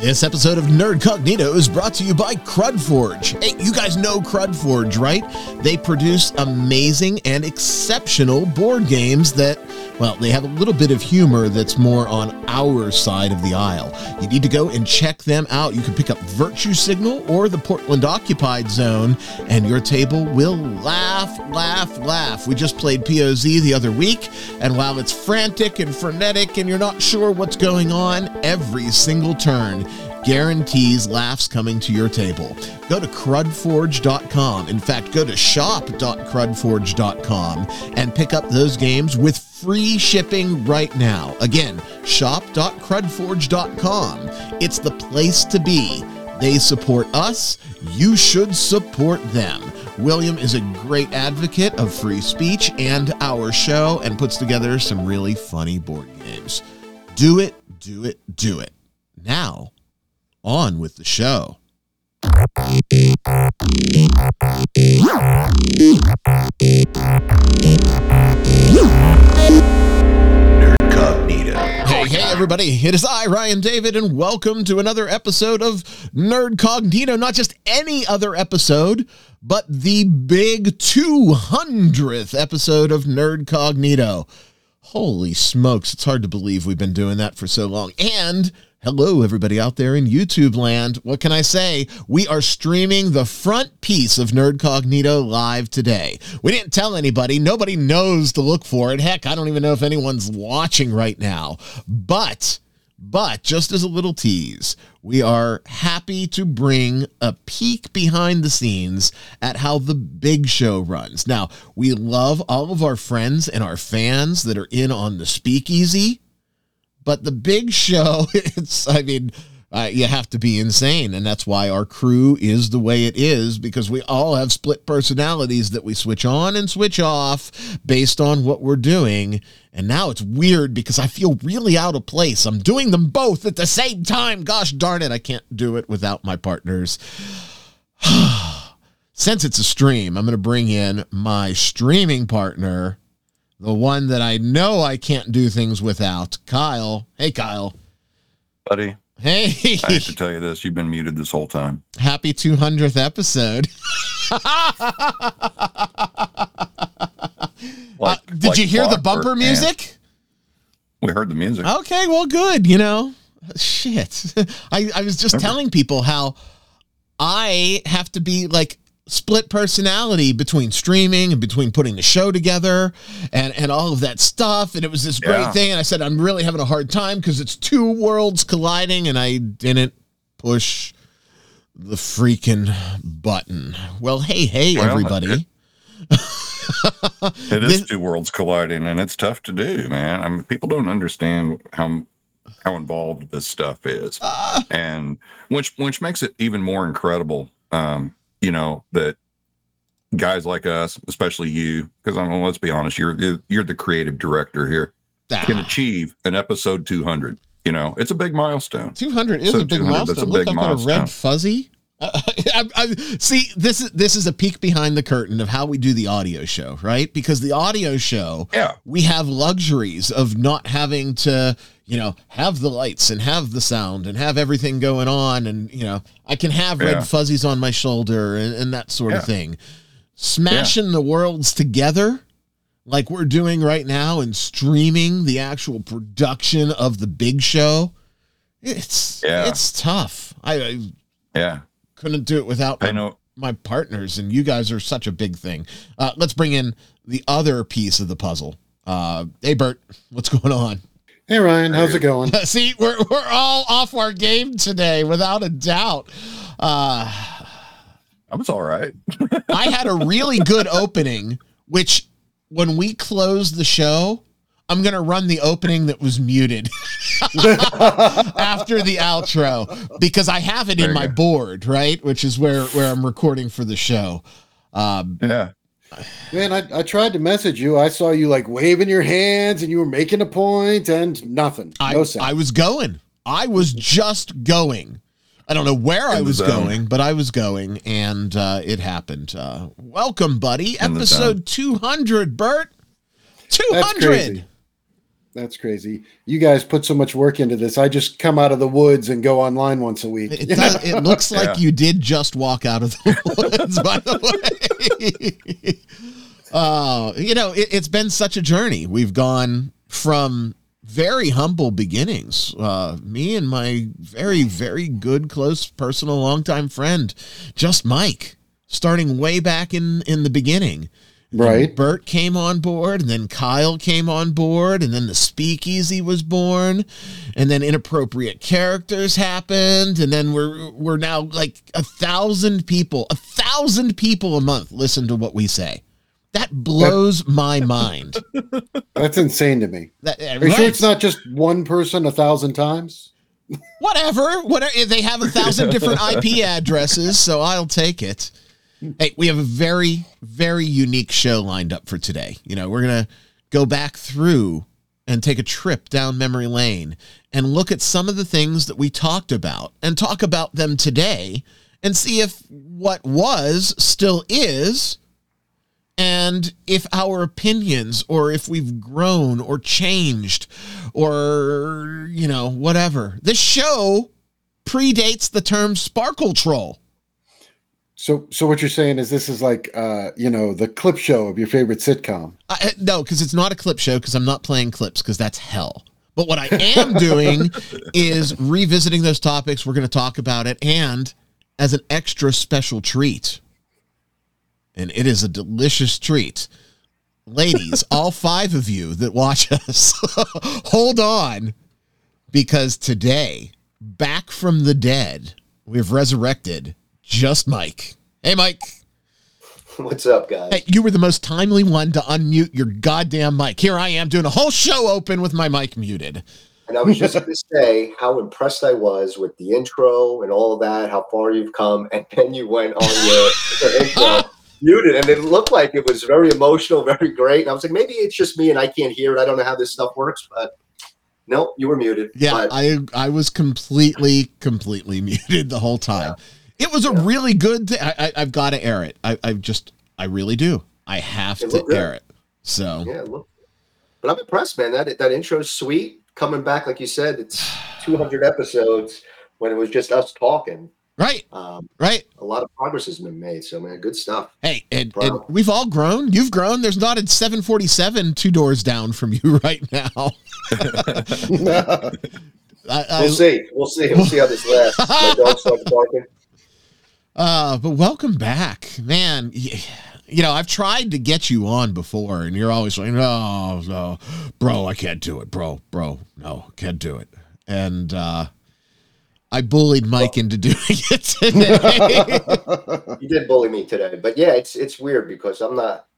This episode of Nerdcognito is brought to you by Crudforge. Hey, you guys know Crudforge, right? They produce amazing and exceptional board games that, well, they have a little bit of humor that's more on our side of the aisle. You need to go and check them out. You can pick up Virtue Signal or the Portland Occupied Zone, and your table will laugh, laugh, laugh. We just played POZ the other week, and while it's frantic and frenetic and you're not sure what's going on, every single turn guarantees laughs coming to your table. Go to crudforge.com. In fact, go to shop.crudforge.com and pick up those games with free shipping right now. Again, shop.crudforge.com. It's the place to be. They support us. You should support them. William is a great advocate of free speech and our show and puts together some really funny board games. Do it, do it, do it. Now, on with the show. Hey, hey, everybody. It is I, Ryan David, and welcome to another episode of Nerdcognito. Not just any other episode, but the big 200th episode of Nerdcognito. Holy smokes, it's hard to believe we've been doing that for so long. And hello, everybody out there in YouTube land. What can I say? We are streaming the front piece of Nerdcognito live today. We didn't tell anybody, nobody knows to look for it. Heck, I don't even know if anyone's watching right now. But but just as a little tease, we are happy to bring a peek behind the scenes at how the big show runs. Now, we love all of our friends and our fans that are in on the speakeasy, but the big show, it's, I mean, uh, you have to be insane. And that's why our crew is the way it is because we all have split personalities that we switch on and switch off based on what we're doing. And now it's weird because I feel really out of place. I'm doing them both at the same time. Gosh darn it, I can't do it without my partners. Since it's a stream, I'm going to bring in my streaming partner, the one that I know I can't do things without, Kyle. Hey, Kyle. Buddy, Hey, I have to tell you this. You've been muted this whole time. happy 200th episode. Like, Uh, did like you hear the bumper music? We heard the music. Okay, well, good. You know, shit. I, I was just telling people how I have to be like split personality between streaming and between putting the show together and, and all of that stuff. And it was this great Yeah. thing. And I said, I'm really having a hard time because it's two worlds colliding and I didn't push the freaking button. Well, hey, hey, Well, everybody. it- It is two worlds colliding, and it's tough to do, man. I mean, people don't understand how how involved this stuff is, Ah. and which which makes it even more incredible. Um, you know that guys like us, especially you, because I mean, let's be honest, you're you're- the creative director here, that can Ah. achieve an episode 200. You know, it's a big milestone. 200 is So a big 200, that's a milestone. Look, big I've got a milestone. red fuzzy. Uh, I, I, see, this is this is a peek behind the curtain of how we do the audio show, right? Because the audio show, Yeah, we have luxuries of not having to, you know, have the lights and have the sound and have everything going on, and you know, I can have red Yeah. fuzzies on my shoulder and, and that sort of thing. Smashing the worlds together like we're doing right now and streaming the actual production of the big show it's Yeah. it's tough I, I yeah. couldn't do it without I my, know. my partners and you guys are such a big thing uh, let's bring in the other piece of the puzzle uh, hey bert what's going on Hey Ryan, how's it going? see we're, we're all off our game today without a doubt uh, I was all right. I had a really good opening, which when we close the show, I'm gonna run the opening that was muted after the outro because I have it There in my go. board, right? Which is where where I'm recording for the show. Um, Yeah. Man, I, I tried to message you. I saw you like waving your hands and you were making a point and nothing. I no sound. I was going. I was just going. I don't know where I In the was going, but I was going, and uh, it happened. Uh, welcome, buddy. In Episode 200, Bert. 200. That's crazy. You guys put so much work into this. I just come out of the woods and go online once a week. It, does, it looks like Yeah. you did just walk out of the woods, by the way. uh, you know, it, it's been such a journey. We've gone from very humble beginnings. Uh, me and my very, very good, close, personal, longtime friend, just Mike, starting way back in in the beginning. Right. Bert came on board, and then Kyle came on board, and then the speakeasy was born, and then inappropriate characters happened, and then we're we're now like a thousand people, a thousand people a month listen to what we say. That blows my mind. That's insane to me. That, Are you sure it's not just one person a thousand times? whatever whatever they have a thousand different ip addresses so i'll take it hey we have a very very unique show lined up for today. You know we're gonna go back through and take a trip down memory lane and look at some of the things that we talked about and talk about them today and see if what was still is and if our opinions or if we've grown or changed or you know whatever. This show predates the term sparkle troll So, so what you're saying is this is like, uh, you know, the clip show of your favorite sitcom. I, no because it's not a clip show because i'm not playing clips because that's hell but what i am doing is revisiting those topics we're going to talk about it and as an extra special treat and it is a delicious treat ladies all five of you that watch us hold on because today back from the dead we've resurrected just mike hey mike What's up, guys? Hey, you were the most timely one to unmute your goddamn mic. Here I am doing a whole show open with my mic muted. And I was just going to say how impressed I was with the intro and all of that, how far you've come, and then you went on your, your intro muted, and it looked like it was very emotional, very great. And I was like, maybe it's just me and I can't hear it. I don't know how this stuff works, but nope, you were muted. Yeah, But I I was completely completely muted the whole time. It was a really good. Th- I, I I've got to air it. I I just I really do. I have It to air it. So yeah, look. But I'm impressed, man. That that intro's sweet. Coming back, like you said, it's 200 episodes when it was just us talking. right, Um, right. a lot of progress has been made. So, man, good stuff. Hey, and, and we've all grown. You've grown. There's not a 747 two doors down from you right now. I, I, We'll see. We'll see. We'll see how this lasts. My dog starts barking. Uh, but welcome back, man. You know, I've tried to get you on before, and you're always like, "No, no, bro, I can't do it, bro, bro, no, can't do it." And uh, I bullied Mike into doing it today. You did bully me today, but yeah, it's it's weird because I'm not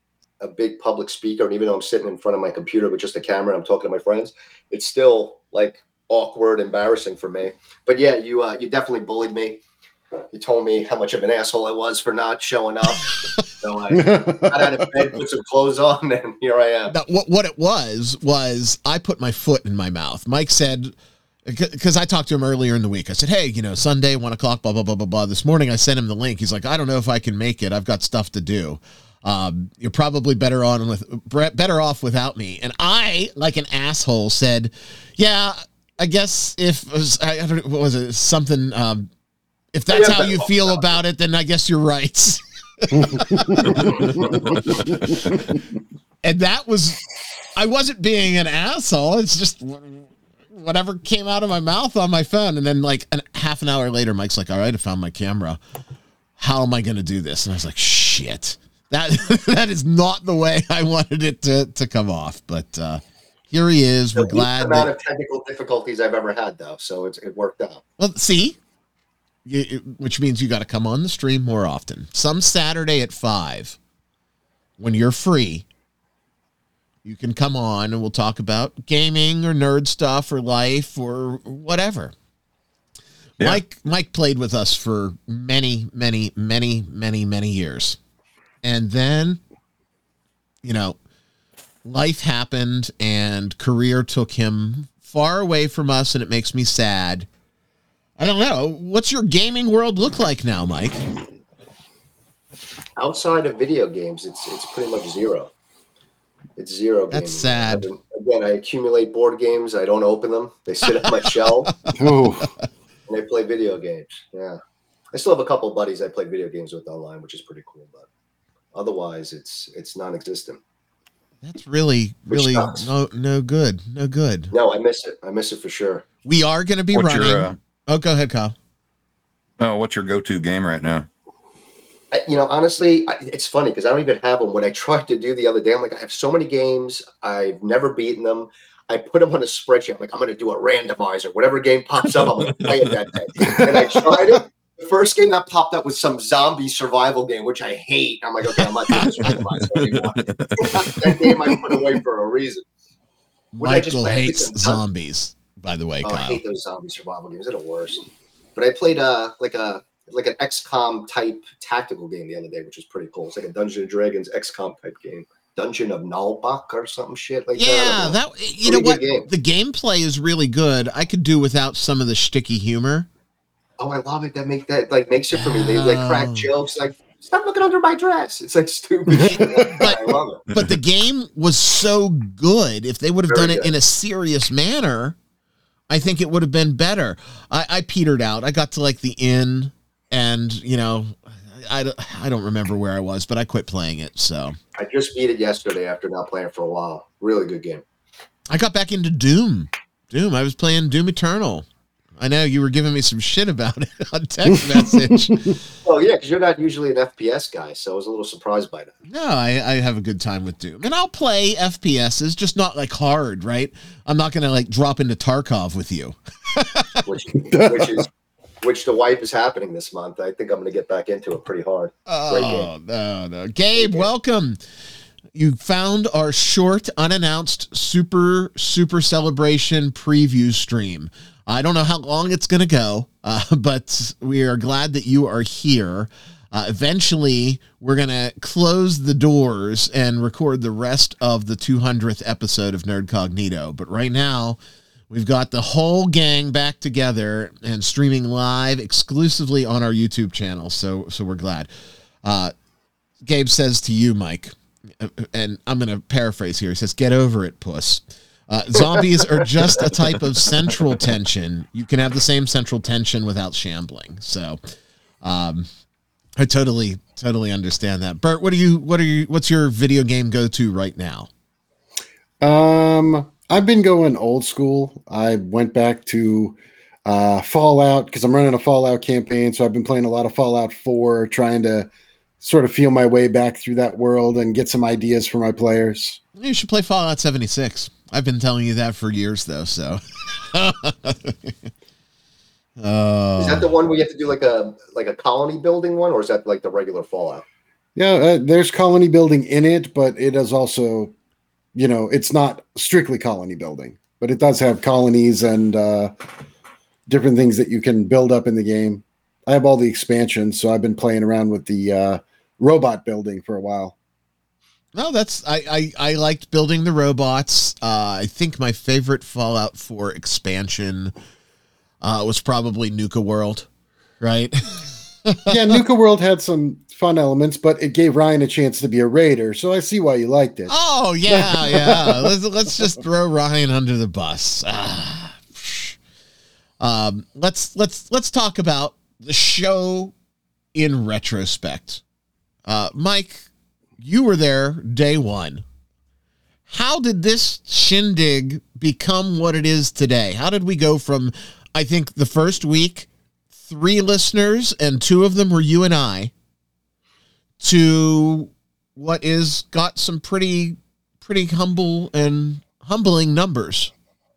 a big public speaker, and even though I'm sitting in front of my computer with just a camera, I'm talking to my friends. It's still like awkward, embarrassing for me. But yeah, you uh, you definitely bullied me. You told me how much of an asshole I was for not showing up. so I got out of bed, put some clothes on, and here I am. Now, what what it was was I put my foot in my mouth. Mike said, because I talked to him earlier in the week. I said, "Hey, you know, Sunday, one o'clock, blah blah blah blah blah." This morning, I sent him the link. He's like, "I don't know if I can make it. I've got stuff to do. Um, you're probably better on with better off without me." And I, like an asshole, said, "Yeah, I guess if I, I don't know, what was it something." Um, if that's Yeah, how you feel about it, then I guess you're right. and that was I wasn't being an asshole. It's just whatever came out of my mouth on my phone. And then like an, half an hour later, Mike's like, "All right, I found my camera. How am I going to do this?" And I was like, "Shit, that that is not the way I wanted it to to come off." But uh, here he is. We're The least glad. amount That, of technical difficulties I've ever had, though, so it's, it worked out. well, see. Which means you got to come on the stream more often. Some Saturday at five, when you're free, you can come on and we'll talk about gaming or nerd stuff or life or whatever. Yeah. Mike Mike played with us for many, many, many, many, many years. And then, you know, life happened and career took him far away from us and it makes me sad. I don't know. What's your gaming world look like now, Mike? outside of video games, it's it's pretty much zero. It's zero. That's sad. Again, I accumulate board games. I don't open them. They sit on my shelf, Oh, and I play video games. Yeah, I still have a couple of buddies I play video games with online, which is pretty cool. But otherwise, it's it's non-existent. That's really, Which really sucks. no, no good. No good. No, I miss it. I miss it for sure. We are going to be What's running. your uh, oh, go ahead, Kyle. oh, what's your go-to game right now? I, you know, honestly, I, it's funny because I don't even have them. What I tried to do the other day, I'm like, I have so many games, I've never beaten them. I put them on a spreadsheet. I'm like, I'm going to do a randomizer. Whatever game pops up, I'm going to play it that day. And I tried it. The first game that popped up was some zombie survival game, which I hate. I'm like, okay, I'm not doing this randomizer anymore. that game I put away for a reason. Would I just Michael hates everything? zombies, by the way, Oh, I hate those zombie survival games. They're the worst. But I played uh like a like an XCOM type tactical game the other day, which was pretty cool. It's like a Dungeon and Dragons XCOM type game. Dungeon of Naheulbeuk or something shit like Yeah, that. that you know what? game. The gameplay is really good. I could do without some of the sticky humor. Oh, I love it. That make that like makes it for me. They like crack Oh. jokes like stop looking under my dress. It's like stupid. But- I love it. But the game was so good. If they would have Very done it good. in a serious manner, I think it would have been better. I, I petered out. I got to like the inn, and you know, I, I don't remember where I was, but I quit playing it. So I just beat it yesterday after not playing for a while. Really good game. I got back into Doom. Doom. I was playing Doom Eternal. I know you were giving me some shit about it on text message. Oh yeah, because you're not usually an FPS guy, so I was a little surprised by that. No, I, I have a good time with Doom, and I'll play FPSs, just not like hard, right? I'm not gonna like drop into Tarkov with you. which which is which the wife is happening this month. I think I'm going to get back into it pretty hard. Oh no, no, Gabe, welcome. You found our short, unannounced super super celebration preview stream. I don't know how long it's going to go, uh, but we are glad that you are here. Uh, eventually, we're going to close the doors and record the rest of the 200th episode of Nerdcognito. But right now, we've got the whole gang back together and streaming live exclusively on our YouTube channel. So, so we're glad. Uh, Gabe says to you, Mike, uh, and I'm going to paraphrase here. He says, "Get over it, puss." Uh, zombies are just a type of central tension. You can have the same central tension without shambling. So, um, I totally, totally understand that. Bert, what are you? What are you? What's your video game go to right now? Um, I've been going old school. I went back to uh, Fallout because I'm running a Fallout campaign. So I've been playing a lot of Fallout 4, trying to sort of feel my way back through that world and get some ideas for my players. You should play Fallout 76. I've been telling you that for years, though. So, Is that uh, the one where you have to do like a like a colony building one, or is that like the regular Fallout? Yeah, uh, there's colony building in it, but it is also, you know, it's not strictly colony building, but it does have colonies and uh, different things that you can build up in the game. I have all the expansions, so I've been playing around with the uh, robot building for a while. No, that's I, I I liked building the robots. Uh, I think my favorite Fallout 4 expansion uh, was probably Nuka World, right? yeah, Nuka World had some fun elements, but it gave Ryan a chance to be a raider, so I see why you liked it. Oh yeah, yeah. let's let's just throw Ryan under the bus. Ah, um, let's let's let's talk about the show in retrospect. Uh, Mike, you were there day one. How did this shindig become what it is today? How did we go from, I think, the first week, three listeners, and two of them were you and I, to what is got some pretty pretty humble and humbling numbers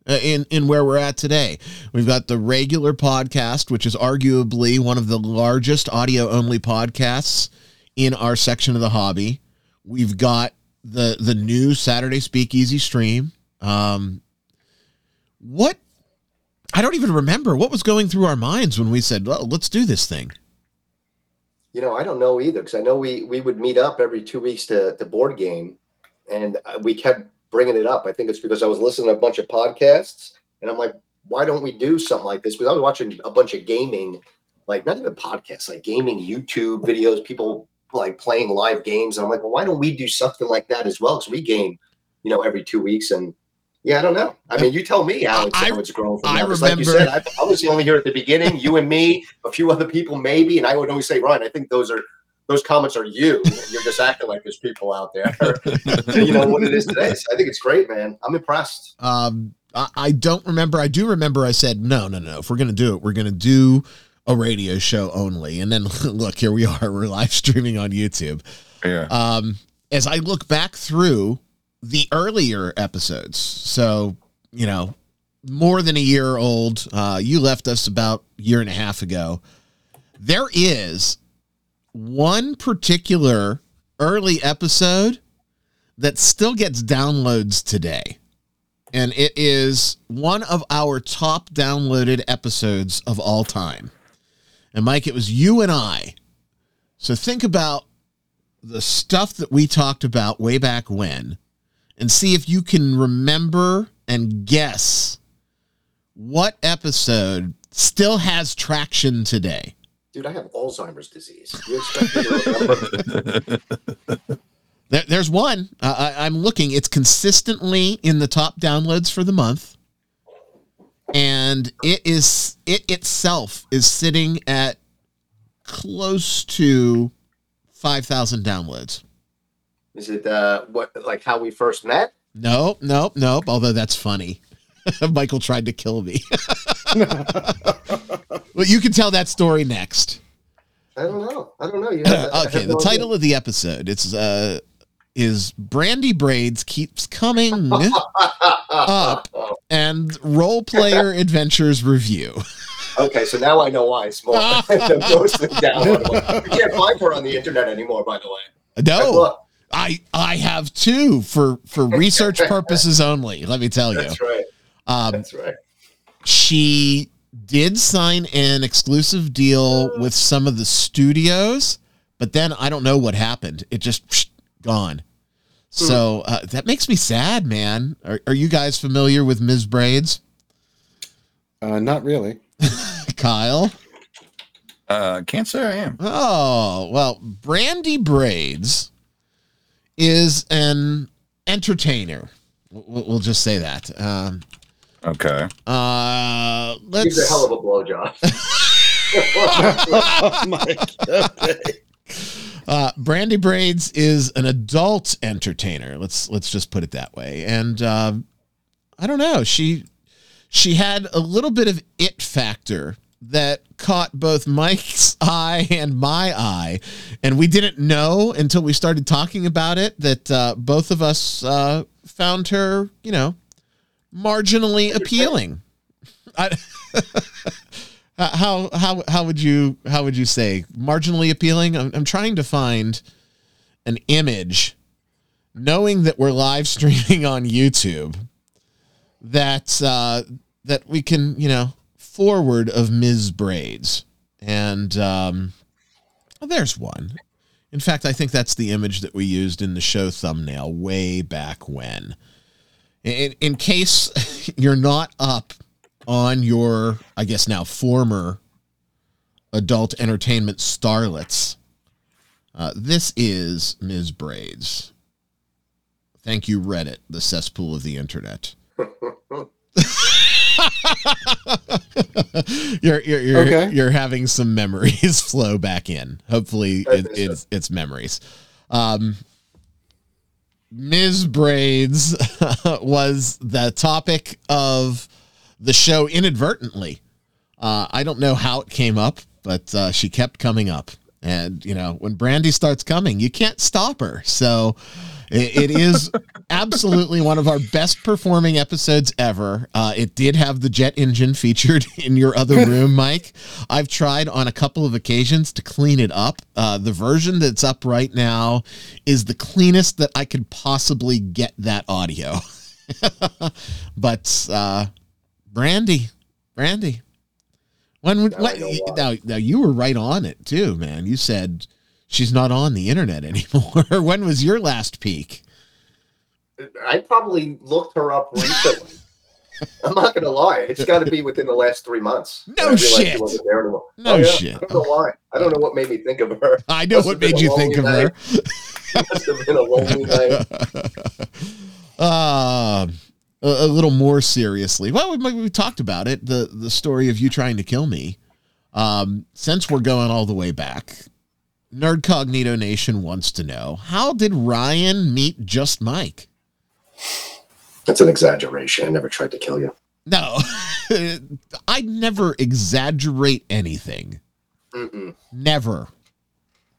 uh, in in where we're at today. We've got the regular podcast, which is arguably one of the largest audio only podcasts in our section of the hobby. We've got the the new Saturday Speakeasy stream. Um, what I don't even remember what was going through our minds when we said, "Well, let's do this thing." You know, I don't know either because I know we we would meet up every two weeks to to board game, and uh, we kept bringing it up. I think it's because I was listening to a bunch of podcasts, and I'm like, why don't we do something like this? Because I was watching a bunch of gaming, like not even podcasts, like gaming YouTube videos, people like playing live games. And I'm like, well, why don't we do something like that as well? Because we game you know, every two weeks. And yeah, I don't know. I mean, you tell me it's, I- how it's grown. From I now, 'cause like you remember- said, I, I was the only here at the beginning. You and me, a few other people, maybe. And I would always say, Ryan, I think those are those comments are you. You're just acting like there's people out there. you know what it is today. So I think it's great, man. I'm impressed. Um, I, I don't remember. I do remember I said, no, no, no. If we're going to do it, we're going to do a radio show only. And then look, here we are. We're live streaming on YouTube. Yeah. Um, as I look back through the earlier episodes, so, you know, more than a year old, uh, you left us about a year and a half ago. There is one particular early episode that still gets downloads today and it is one of our top downloaded episodes of all time. And Mike, it was you and I. So think about the stuff that we talked about way back when and see if you can remember and guess what episode still has traction today. Dude, I have Alzheimer's disease. You expect me to remember? There, there's one. Uh, I, I'm looking. It's consistently in the top downloads for the month, and it is it itself is sitting at close to five thousand downloads. Is it uh what like how we first met? Nope, nope, nope. Although that's funny. Michael tried to kill me. well, you can tell that story next. I don't know. I don't know. You have- okay, the title of the episode it's uh is Brandi Braids keeps coming up. and role player adventures review. okay, so now I know why it's more mostly down. You can't find her on the internet anymore, by the way. No. I I have two for for research purposes only. Let me tell you, That's right. um, That's right. she did sign an exclusive deal with some of the studios, but then I don't know what happened. It just gone. So uh, that makes me sad, man. Are, are you guys familiar with Ms. Braids, Uh, not really. Kyle? Uh, can't say I am. Oh, well, Brandi Braids is an entertainer. We'll, we'll just say that. Um, Okay. uh, He's let's. a hell of a blowjob. oh my god. Uh, Brandi Braids is an adult entertainer. Let's let's just put it that way. And um, I don't know. She she had a little bit of it factor that caught both Mike's eye and my eye, and we didn't know until we started talking about it that uh, both of us uh, found her, you know, marginally appealing. I, how how how would you how would you say marginally appealing? I'm, I'm trying to find an image, knowing that we're live streaming on YouTube, that uh, that we can you know forward of Ms. Braids, and um, there's one. In fact, I think that's the image that we used in the show thumbnail way back when. In, in case you're not up on your, I guess now former adult entertainment starlets, uh, this is Ms. Braids. Thank you, Reddit, the cesspool of the internet. you're you're you're, Okay. you're having some memories flow back in. Hopefully, it, it's it's memories. Um, Ms. Braids was the topic of the show inadvertently. Uh, I don't know how it came up, but uh, she kept coming up. And, you know, when Brandi starts coming, you can't stop her. So it, it is absolutely one of our best performing episodes ever. Uh, it did have the jet engine featured in your other room, Mike. I've tried on a couple of occasions to clean it up. Uh, the version that's up right now is the cleanest that I could possibly get that audio. but uh, Brandi, Brandi, when would Now what, now now you were right on it too, man. You said she's not on the internet anymore. when was your last peek? I probably looked her up recently. I'm not gonna lie. It's got to be within the last three months. No I realized she shit. No Oh, yeah. shit. I don't know why. I don't know what made me think of her. I know what made you think of lonely her. night. must have been a lonely night. uh, a, a little more seriously. Well, we, we talked about it. The the story of you trying to kill me. Um, since we're going all the way back, Nerdcognito Nation wants to know how did Ryan meet Just Mike? That's an exaggeration. I never tried to kill you. No, I never exaggerate anything. Mm-mm. Never,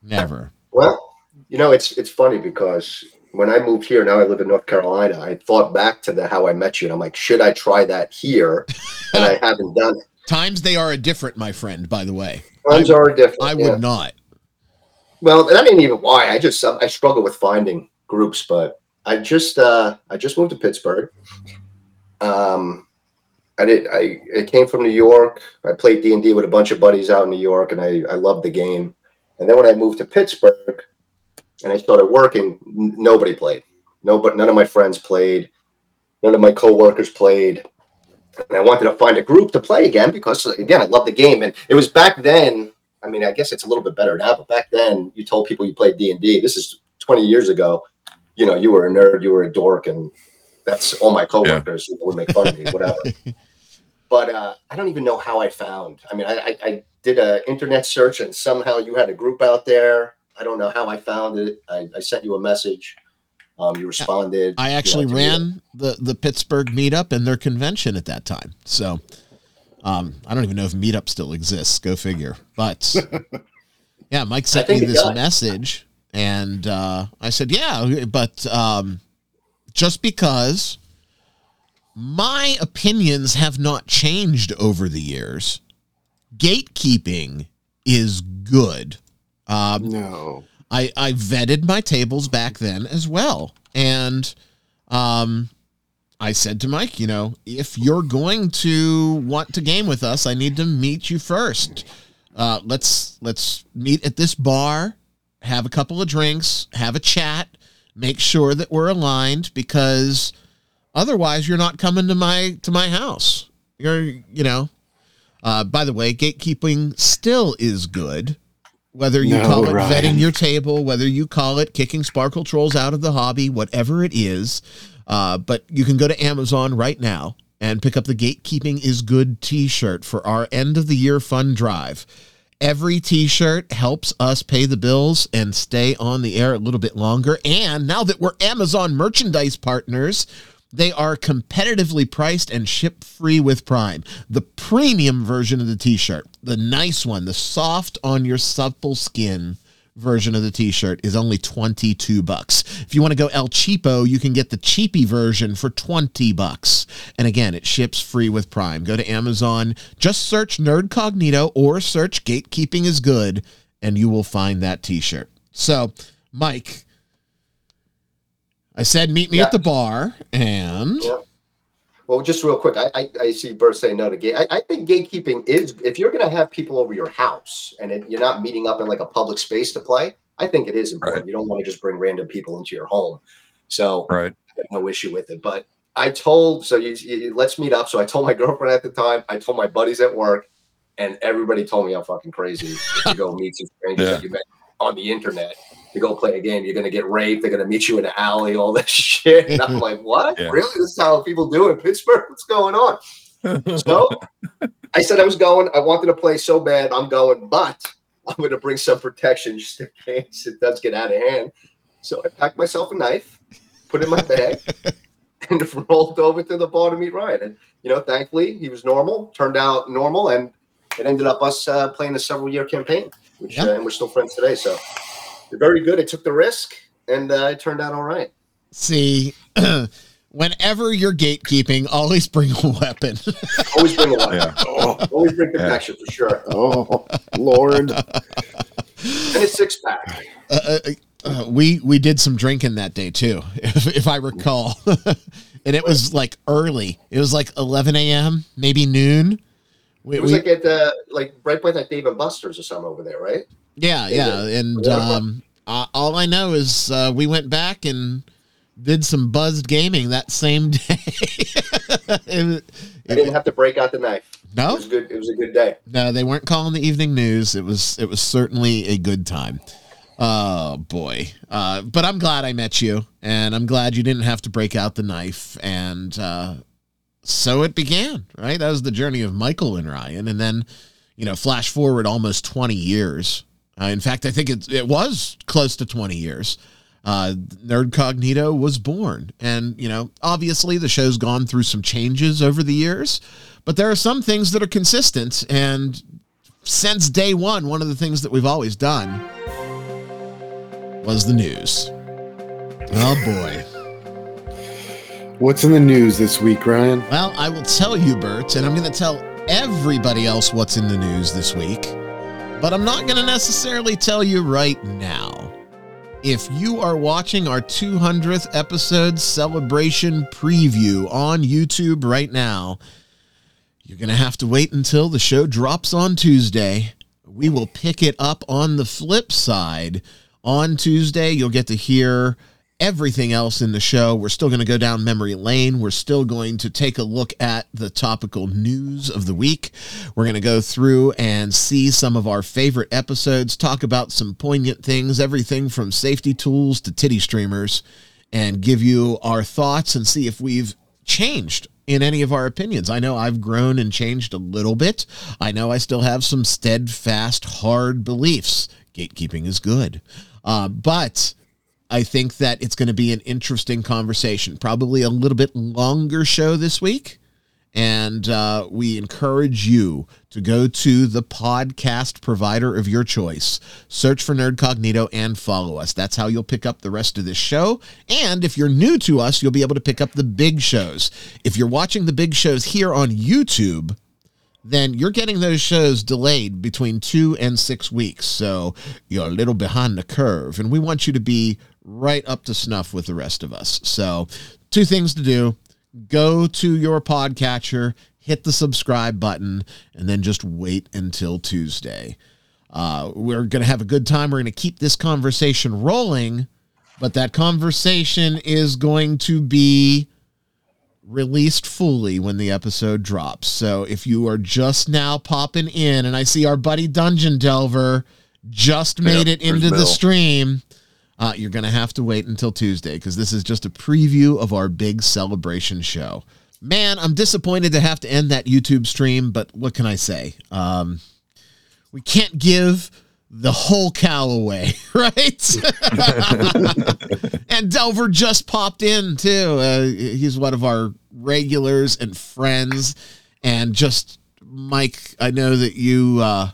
never. Well, you know, it's it's funny because when I moved here, now I live in North Carolina. I thought back to the how I met you, and I'm like, should I try that here? And I haven't done it. Times they are a different, my friend. By the way, Times are different. I yeah. would not. Well, and I didn't even why. I just I struggle with finding groups, but I just uh I just moved to Pittsburgh. Um I did I it came from New York. I played D&D with a bunch of buddies out in New York and I I loved the game. And then when I moved to Pittsburgh and I started working, nobody played. Nobody none of my friends played. None of my coworkers played. And I wanted to find a group to play again because again, I love the game and it was back then I mean, I guess it's a little bit better now, but back then you told people you played D and D. This is 20 years ago. You know, you were a nerd, you were a dork, and that's all my coworkers yeah. would make fun of me, whatever. but uh, I don't even know how I found. I mean, I, I, I did an internet search, and somehow you had a group out there. I don't know how I found it. I, I sent you a message. Um, you responded. I actually you know, ran the the Pittsburgh meetup and their convention at that time. So um, I don't even know if Meetup still exists. Go figure. But yeah, Mike sent me this message, and uh, I said, "Yeah, but um, just because my opinions have not changed over the years, gatekeeping is good." Um, no, I I vetted my tables back then as well, and um, I said to Mike, you know, if you're going to want to game with us, I need to meet you first. Uh, let's let's meet at this bar, have a couple of drinks, have a chat, make sure that we're aligned because otherwise you're not coming to my to my house. You're you know. Uh, by the way, gatekeeping still is good. Whether you No, call it Ryan. vetting your table, whether you call it kicking sparkle trolls out of the hobby, whatever it is, uh, but you can go to Amazon right now and pick up the Gatekeeping is Good t shirt for our end of the year fun drive. Every t shirt helps us pay the bills and stay on the air a little bit longer. And now that we're Amazon merchandise partners, they are competitively priced and ship free with Prime. The premium version of the t shirt, the nice one, the soft on your supple skin version of the t-shirt is only 22 bucks. If you want to go El Cheapo, you can get the cheapy version for 20 bucks. And again, it ships free with Prime. Go to Amazon, just search Nerdcognito or search Gatekeeping is Good and you will find that t-shirt. So, Mike, I said meet me Yeah. at the bar and Yeah. Well, just real quick, I, I, I see Bert saying no to gate. I, I think gatekeeping is if you're going to have people over your house and it, you're not meeting up in like a public space to play. I think it is important. Right. You don't want to just bring random people into your home. So Right. No issue with it. But I told so you, you let's meet up. So I told my girlfriend at the time. I told my buddies at work, and everybody told me I'm fucking crazy to go meet some strangers Yeah. that you met on the internet to go play a game. You're gonna get raped. They're gonna meet you in an alley. All this shit. And I'm like, what? Yeah. Really? This is how people do in Pittsburgh? What's going on? So I said I was going. I wanted to play so bad. I'm going, but I'm going to bring some protection just in case it does get out of hand. So I packed myself a knife, put it in my bag, and rolled over to the bar to meet Ryan. And you know, thankfully, he was normal. Turned out normal, and it ended up us uh, playing a several year campaign, which Yeah. uh, and we're still friends today. So very good. I took the risk, and uh, it turned out all right. see whenever you're gatekeeping, always bring a weapon. Always bring a weapon. Yeah. Oh, Always bring protection for sure. oh Lord. And a six pack. uh, uh, uh, we we did some drinking that day too, if, if I recall, and it was like early. It was like 11 a.m., maybe noon. We, It was we- like at the like right by that Dave and Buster's or something over there, right? Yeah, yeah, and um, uh, all I know is uh, we went back and did some buzzed gaming that same day. It was- I didn't have to break out the knife. No, It was good. It was a good day. no, they weren't calling the evening news. It was it was certainly a good time. Oh boy. Uh, but I'm glad I met you, and I'm glad you didn't have to break out the knife. And uh, so it began, right? That was the journey of Michael and Ryan. And then, you know, flash forward almost 20 years. Uh, in fact, I think it, it was close to 20 years. Uh, Nerdcognito was born. And, you know, obviously the show's gone through some changes over the years, but there are some things that are consistent. And since day one, one of the things that we've always done was the news. Oh boy. What's in the news this week, Ryan? Well, I will tell you, Bert, and I'm going to tell everybody else what's in the news this week, but I'm not going to necessarily tell you right now. If you are watching our 200th episode celebration preview on YouTube right now, you're going to have to wait until the show drops on Tuesday. We will pick it up on the flip side. On Tuesday, you'll get to hear everything else in the show. We're still going to go down memory lane. We're still going to take a look at the topical news of the week. We're going to go through and see some of our favorite episodes, talk about some poignant things, everything from safety tools to titty streamers, and give you our thoughts and see if we've changed in any of our opinions. I know I've grown and changed a little bit. I know I still have some steadfast, hard beliefs. Gatekeeping is good. Uh, but I think that it's going to be an interesting conversation, probably a little bit longer show this week. And uh, we encourage you to go to the podcast provider of your choice, search for Nerdcognito, and follow us. That's how you'll pick up the rest of this show. And if you're new to us, you'll be able to pick up the big shows. If you're watching the big shows here on YouTube, then you're getting those shows delayed between two and six weeks. So you're a little behind the curve. And we want you to be right up to snuff with the rest of us. So, two things to do go to your podcatcher, hit the subscribe button, and then just wait until Tuesday. Uh, we're going to have a good time. We're going to keep this conversation rolling, but that conversation is going to be released fully when the episode drops. So if you are just now popping in, and I see our buddy Dungeon Delver just made Yep, it into the stream, uh, you're going to have to wait until Tuesday because this is just a preview of our big celebration show. Man, I'm disappointed to have to end that YouTube stream, but what can I say? Um, we can't give the whole cow away, right? and Delver just popped in too. Uh, he's one of our regulars and friends, and just Mike. I know that you uh,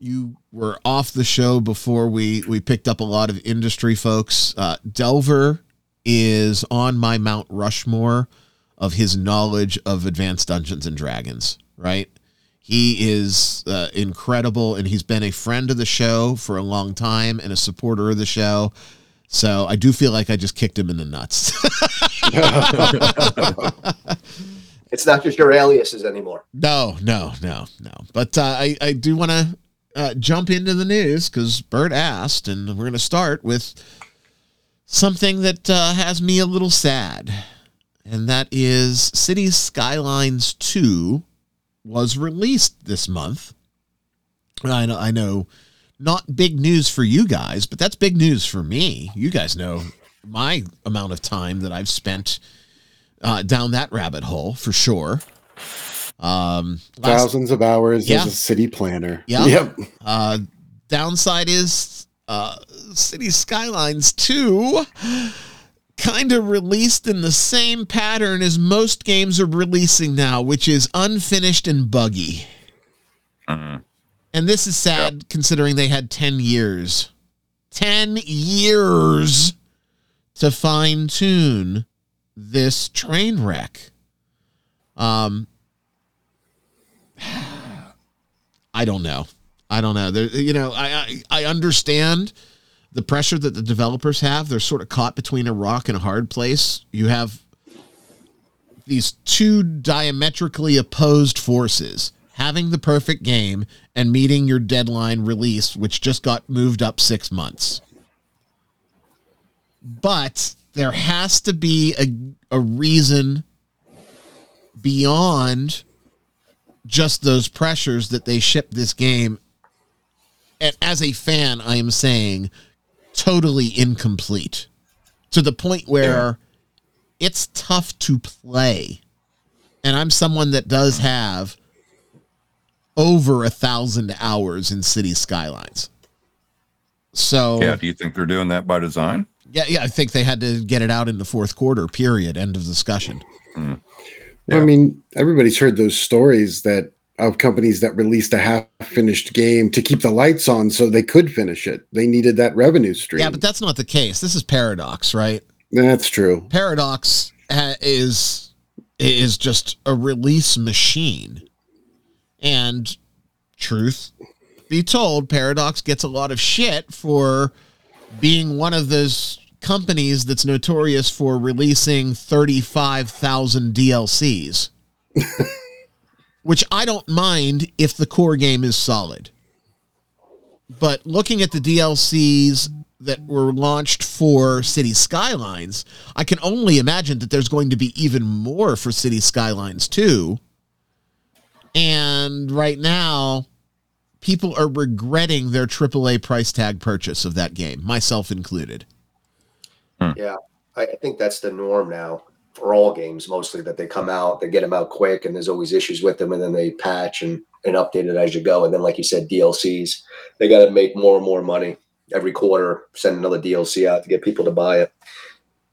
you were off the show before we we picked up a lot of industry folks. Uh, Delver is on my Mount Rushmore of his knowledge of Advanced Dungeons and Dragons. Right. He is uh, incredible, and he's been a friend of the show for a long time and a supporter of the show. So I do feel like I just kicked him in the nuts. It's not just your aliases anymore. no, no, no, no. But uh, I, I do want to uh, jump into the news because Bert asked, and we're going to start with something that uh, has me a little sad, and that is Cities Skylines 2 was released this month. I know, I know, not big news for you guys, but that's big news for me. You guys know my amount of time that I've spent uh, down that rabbit hole for sure. Um, last, Thousands of hours Yeah. as a city planner. Yeah. Yep. uh, downside is uh, City Skylines 2 kind of released in the same pattern as most games are releasing now, which is unfinished and buggy. Mhm. And this is sad considering they had 10 years. 10 years to fine tune this train wreck. Um, I don't know. I don't know. There, you know, I, I I understand the pressure that the developers have. They're sort of caught between a rock and a hard place. You have these two diametrically opposed forces having the perfect game and meeting your deadline release, which just got moved up six months. But there has to be a, a reason beyond just those pressures that they ship this game. And as a fan, I am saying totally incomplete to the point where it's tough to play. And I'm someone that does have over a thousand hours in City Skylines. So Yeah. Do you think they're doing that by design? yeah, yeah, I think they had to get it out in the fourth quarter. Period. End of discussion. Hmm. Yeah. I mean, everybody's heard those stories that of companies that released a half finished game to keep the lights on so they could finish it. They needed that revenue stream. Yeah, but that's not the case. This is Paradox, right? that's true. Paradox ha- is is just a release machine, and truth be told, Paradox gets a lot of shit for being one of those companies that's notorious for releasing thirty five thousand DLCs. Which I don't mind if the core game is solid. But looking at the DLCs that were launched for City Skylines, I can only imagine that there's going to be even more for City Skylines 2. And right now, people are regretting their AAA price tag purchase of that game, myself included. Hmm. Yeah, I, I think that's the norm now for all games. Mostly that they come out, they get them out quick, and there's always issues with them, and then they patch and and update it as you go. And then, like you said, DLCs, they got to make more and more money every quarter. Send another DLC out to get people to buy it.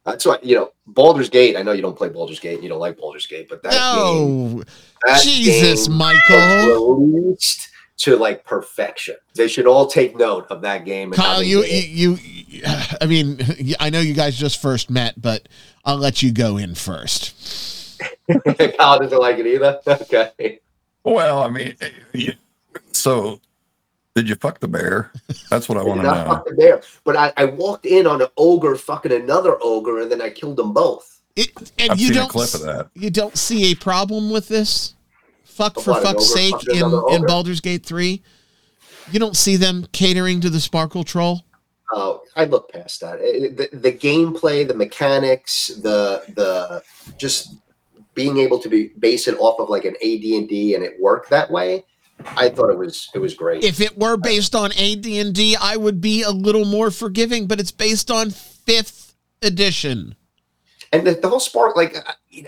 That's why you know Baldur's Gate. I know you don't play Baldur's Gate, and you don't like Baldur's Gate, but that game, No, that Jesus, game Michael. released to like perfection. They should all take note of that game. and Kyle, you, you, you, I mean, I know you guys just first met, but I'll let you go in first. Kyle doesn't like it either. Okay. Well, I mean, so did you fuck the bear? That's what I I want did to not know. fuck the bear, but I, I walked in on an ogre fucking another ogre, and then I killed them both. It, and I've you seen a don't, clip of that. You don't see a problem with this? Fuck for fuck's sake in, in? Baldur's Gate 3. You don't see them catering to the Sparkle Troll? Oh, I look past that. The, the gameplay, the mechanics, the the just being able to be base it off of like an AD and D, and it worked that way. I thought it was it was great. If it were based on AD&D, I would be a little more forgiving, but it's based on 5th edition. And the, the whole spark, like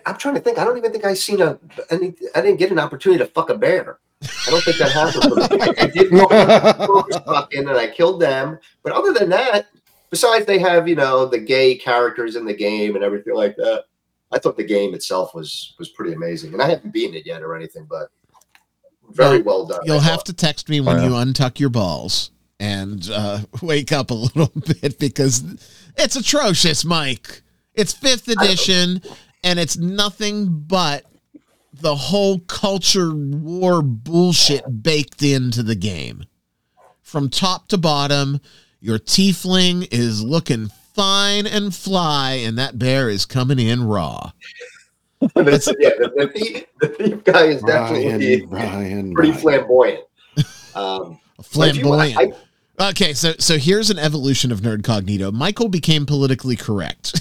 I'm trying to think. I don't even think I seen a. Any, I didn't get an opportunity to fuck a bear. I don't think that happened. I, I did fuck in and I killed them, but other than that, besides they have you know the gay characters in the game and everything like that. I thought the game itself was was pretty amazing, and I haven't beaten it yet or anything, but very well done. You'll I have thought. to text me when Wow. you untuck your balls and uh, wake up a little bit because it's atrocious, Mike. It's 5th edition, and it's nothing but the whole culture war bullshit baked into the game. From top to bottom, your tiefling is looking fine and fly, and that bear is coming in raw. That's- yeah, the, the, thief, the thief guy is definitely Ryan, Ryan, pretty Ryan. flamboyant. Um, but if you- Flamboyant. I- Okay, so so here's an evolution of Nerdcognito. Michael became politically correct.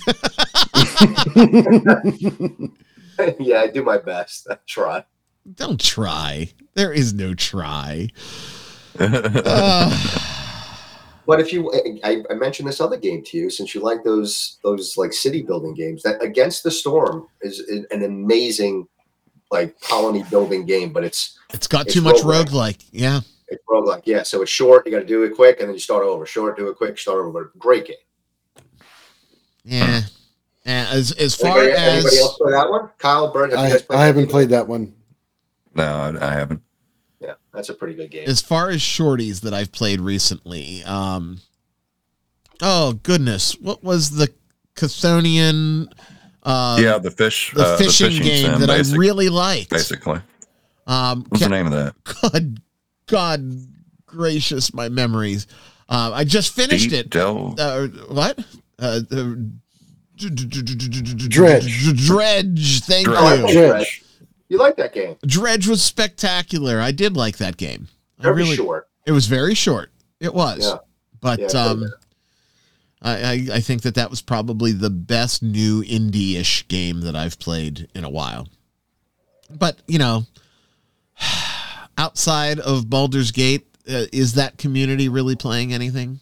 yeah, I do my best. I try. Don't try. There is no try. Uh, But if you, I, I mentioned this other game to you, since you like those those like city building games, that Against the Storm is an amazing like colony building game, but it's it's got It's too much rogue like. Yeah. it's roguelike. Yeah, so it's short. You got to do it quick, and then you start over. Short, do it quick, start over. But great game. Yeah. And as as far Anybody, anybody as else play that one? Kyle Bird, have you I, guys played I haven't game? played that one. no, I, I haven't. Yeah, that's a pretty good game. as far as shorties that I've played recently, um oh goodness, what was the Chthonian uh yeah, the fish, the uh, fishing, the fishing game sim, that basic- I really liked. basically. Um What's the name of that? God, God gracious, my memories. Uh, I just finished Deep it. Del- Uh, what? Dredge. Dredge. Thank Dredge. You. Dredge. Dredge. You like that game? Dredge was spectacular. I did like that game. I Very really, short. It was very short. It was. Yeah. But Yeah, I um. I, I I think that that was probably the best new indie-ish game that I've played in a while. But you know, outside of Baldur's Gate, uh, is that community really playing anything?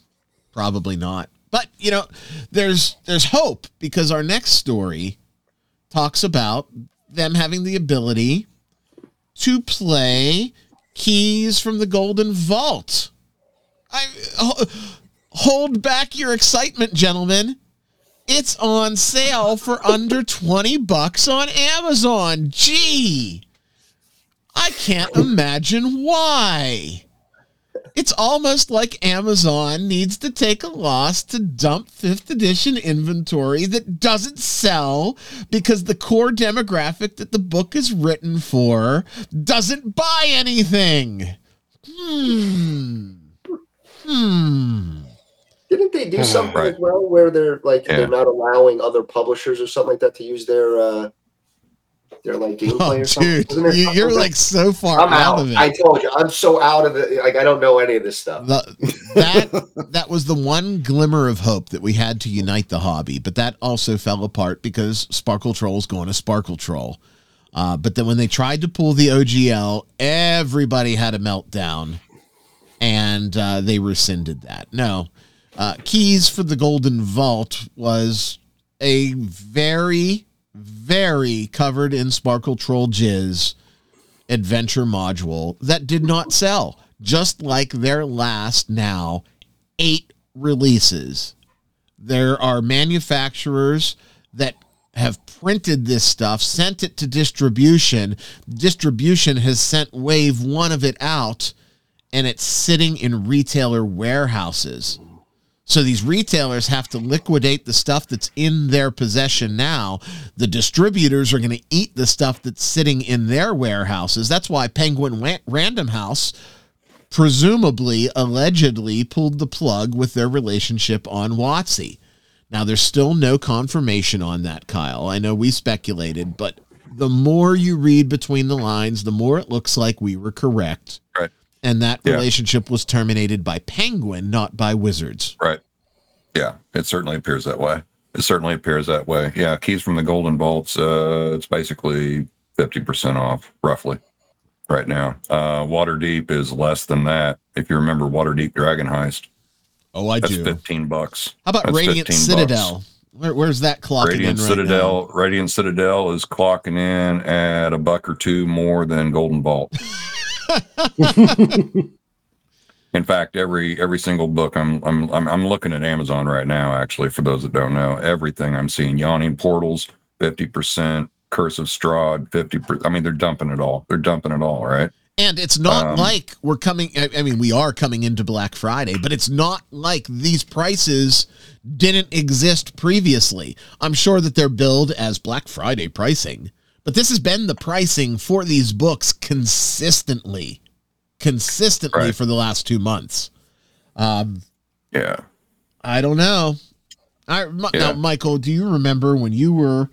Probably not. But you know, there's there's hope because our next story talks about them having the ability to play keys from the Golden Vault. I hold back your excitement, gentlemen. It's on sale for under 20 bucks on Amazon. Gee. I can't imagine why. It's almost like Amazon needs to take a loss to dump 5th edition inventory that doesn't sell because the core demographic that the book is written for doesn't buy anything. Hmm. Hmm. Didn't they do something Right. as well where they're like Yeah. they're not allowing other publishers or something like that to use their uh their like gameplay Oh, or something? dude, you, you're like so far I'm out out. of it. I told you, I'm so out of it. Like I don't know any of this stuff. The, that that was the one glimmer of hope that we had to unite the hobby, but that also fell apart because Sparkle Troll's going to Sparkle Troll. Uh, but then when they tried to pull the OGL, everybody had a meltdown, and uh, they rescinded that. No, uh, Keys for the Golden Vault was a very, very covered in Sparkle Troll jizz adventure module that did not sell, just like their last now eight releases. There are manufacturers that have printed this stuff, sent it to distribution. Distribution has sent wave one of it out, and it's sitting in retailer warehouses. So these retailers have to liquidate the stuff that's in their possession now. The distributors are going to eat the stuff that's sitting in their warehouses. That's why Penguin Random House presumably, allegedly pulled the plug with their relationship on WotC. Now, there's still no confirmation on that, Kyle. I know we speculated, but the more you read between the lines, the more it looks like we were correct. Right. And that Yeah. relationship was terminated by Penguin, not by Wizards. Right. Yeah, it certainly appears that way. It certainly appears that way. Yeah, keys from the Golden Vaults. Uh, it's basically fifty percent off, roughly, right now. Uh, Waterdeep is less than that. If you remember Waterdeep Dragon Heist, Oh, I that's do. fifteen bucks. How about That's Radiant Citadel? Where, where's that clocking Radiant in right Citadel. Radiant Citadel is clocking in at a buck or two more than Golden Vault. In fact, every every single book I'm I'm I'm I'm looking at Amazon right now. Actually, for those that don't know, everything I'm seeing: Yawning Portals, fifty percent, Curse of Strahd, fifty. I mean, they're dumping it all. They're dumping it all, right? And it's not Um, like we're coming. I mean, we are coming into Black Friday, but it's not like these prices didn't exist previously. I'm sure that they're billed as Black Friday pricing, but this has been the pricing for these books consistently, consistently Right. for the last two months. Um, Yeah. I don't know. I Mi- now, Michael, do you remember when you were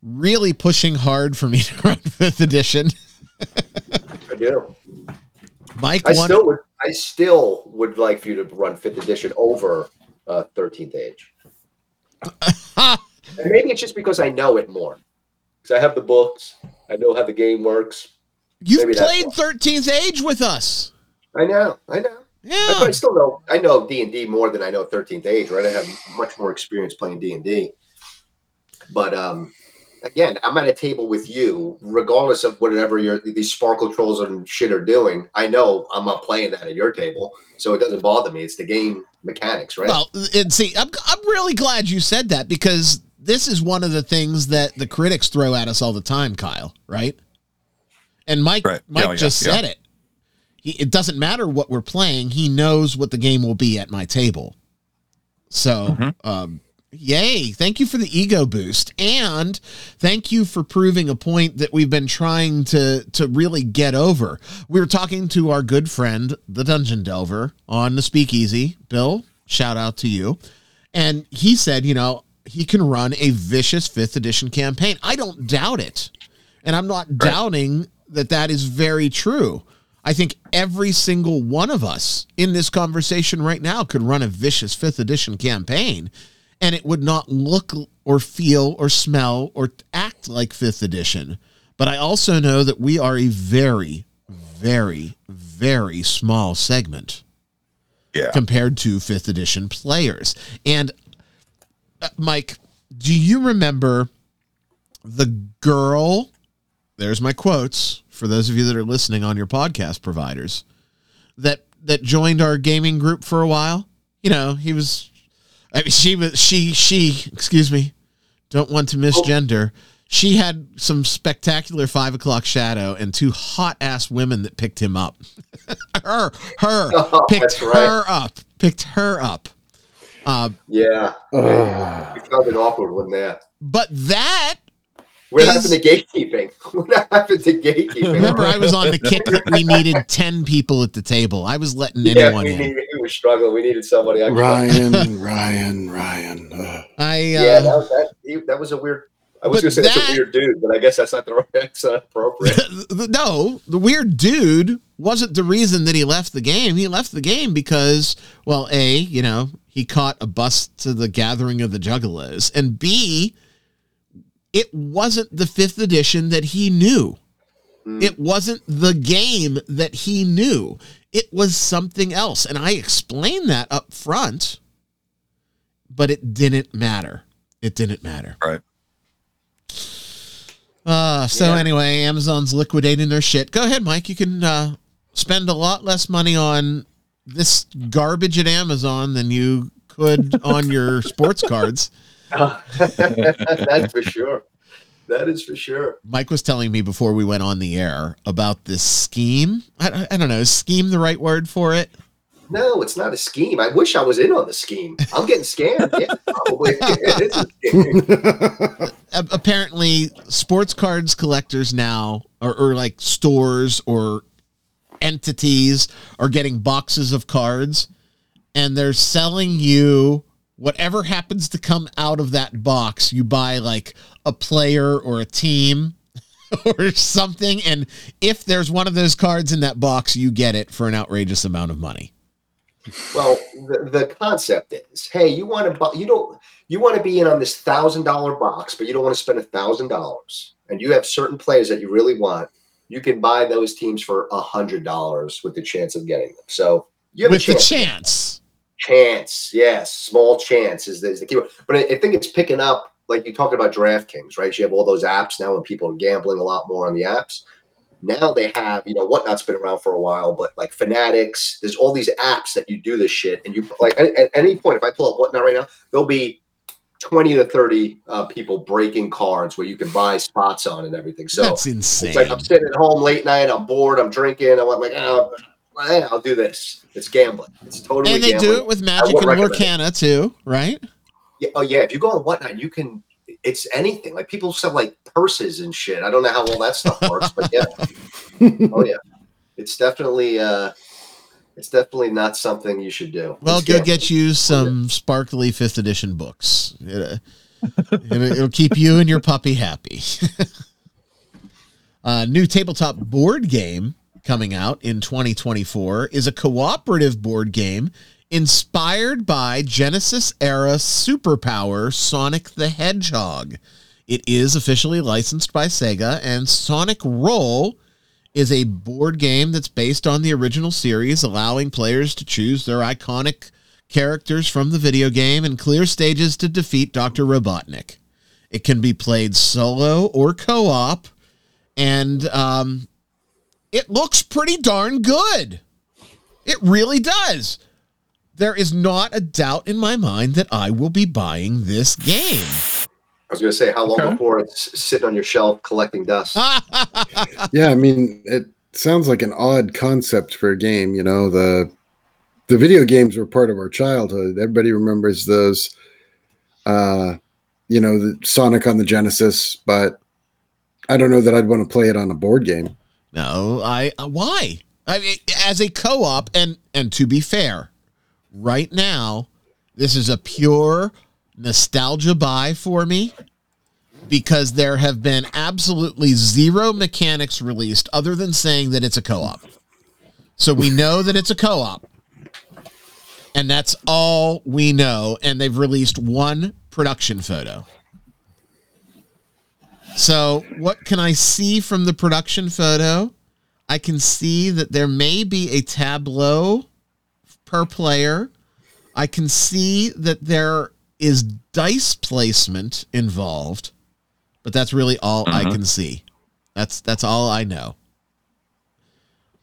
really pushing hard for me to run fifth edition? I do. Mike I wanted. still would. I still would like for you to run fifth edition over uh, 13th age. and maybe it's just because I know it more. Because I have the books. I know how the game works. You've Maybe played 13th Age with us. I know. I know. Yeah. But I still know. I know D and D more than I know 13th age. Right. I have much more experience playing D and D. But um, again, I'm at a table with you, regardless of whatever your these sparkle trolls and shit are doing. I know I'm not playing that at your table, so it doesn't bother me. It's the game mechanics, right? Well, and see, I'm, I'm really glad you said that because this is one of the things that the critics throw at us all the time, Kyle, right? And Mike, Right. Mike Yeah, yeah, just yeah. said it. He, it doesn't matter what we're playing. He knows what the game will be at my table. So, Mhm. um, yay. Thank you for the ego boost. And thank you for proving a point that we've been trying to, to really get over. We were talking to our good friend, the Dungeon Delver, on the Speakeasy. Bill, shout out to you. And he said, you know, he can run a vicious fifth edition campaign. I don't doubt it. And I'm not doubting that that is very true. I think every single one of us in this conversation right now could run a vicious fifth edition campaign and it would not look or feel or smell or act like fifth edition. But I also know that we are a very, very, very small segment. Yeah. compared to fifth edition players. And Mike, do you remember the girl? There's my quotes for those of you that are listening on your podcast providers that that joined our gaming group for a while. You know, he was. I mean, she was she she. Excuse me, don't want to misgender. She had some spectacular five o'clock shadow and two hot ass women that picked him up. her her Oh, picked right. her up. Picked her up. Uh, Yeah. Ugh. We found it awkward one there. but that What Is- happened to gatekeeping? What happened to gatekeeping? remember I was on the kick that we needed ten people at the table. I was letting yeah, anyone we, in. needed, we were struggling. We needed somebody. extra. Ryan, Ryan, Ryan. Ugh. I uh, Yeah, that was that. he- That was a weird. I was going to say that's a weird dude, but I guess that's not the right. That's not appropriate. the- no, the weird dude wasn't the reason that he left the game. He left the game because, well, A, you know, he caught a bus to the gathering of the Juggalos, and B, it wasn't the fifth edition that he knew. Mm. It wasn't the game that he knew. It was something else. And I explained that up front, but it didn't matter. It didn't matter. Right. Uh, so Yeah. anyway, Amazon's liquidating their shit. Go ahead, Mike. You can uh, spend a lot less money on this garbage at Amazon than you could on your sports cards. that's for sure. That is for sure. Mike was telling me before we went on the air about this scheme. I, I- don't know. Is scheme the right word for it? No, it's not a scheme. I wish I was in on the scheme. I'm getting scammed. Yeah, probably. it is a scheme. A- apparently, sports cards collectors now, or, or like stores or entities, are getting boxes of cards, and they're selling you whatever happens to come out of that box. You buy like a player or a team. Or something, and if there's one of those cards in that box, you get it for an outrageous amount of money. Well, the, the concept is, hey, you want to buy, you don't, you want to be in on this thousand dollar box, but you don't want to spend a thousand dollars, and you have certain players that you really want. You can buy those teams for a hundred dollars with the chance of getting them. So you have With a the chance. chance. chance, yes, small chance is the, is the keyword. But I, I think it's picking up, like you talking about DraftKings, right? You have all those apps now, and people are gambling a lot more on the apps. Now they have, you know, whatnot's been around for a while, but like Fanatics, there's all these apps that you do this shit, and you like at, at any point, if I pull up whatnot right now, there'll be 20 to 30 uh, people breaking cards where you can buy spots on and everything. So That's it's insane. like I'm sitting at home late night, I'm bored, I'm drinking, I'm like, oh, I'll do this. It's gambling. It's totally and they gambling. do it with Magic and. Lorcana too, right? Yeah, oh yeah, if you go on whatnot, you can. It's anything. Like people sell like purses and shit. I don't know how all that stuff works, but yeah. oh yeah, it's definitely. uh It's definitely not something you should do. Well, It's go gambling. get you some sparkly fifth edition books. It, uh, it'll, it'll keep you and your puppy happy. uh, new tabletop board game coming out in 2024 is a cooperative board game inspired by Genesis era superpower Sonic the Hedgehog. It is officially licensed by Sega, and Sonic Roll is a board game that's based on the original series, allowing players to choose their iconic characters from the video game and clear stages to defeat Dr. Robotnik. It can be played solo or co op, and um, it looks pretty darn good. It really does. There is not a doubt in my mind that I will be buying this game. I was going to say how long Okay. before it's sitting on your shelf collecting dust. yeah, I mean, it sounds like an odd concept for a game. You know, the the video games were part of our childhood. Everybody remembers those. Uh, you know, the Sonic on the Genesis, but I don't know that I'd want to play it on a board game. No, I uh, why? I mean, as a co-op, and and to be fair, right now, this is a pure nostalgia buy for me because there have been absolutely zero mechanics released other than saying that it's a co-op. So we know that it's a co-op. And that's all we know. And they've released one production photo. So, what can I see from the production photo? I can see that there may be a tableau per player. I can see that there is dice placement involved, but that's really all I Mhm. can see. That's that's all I know.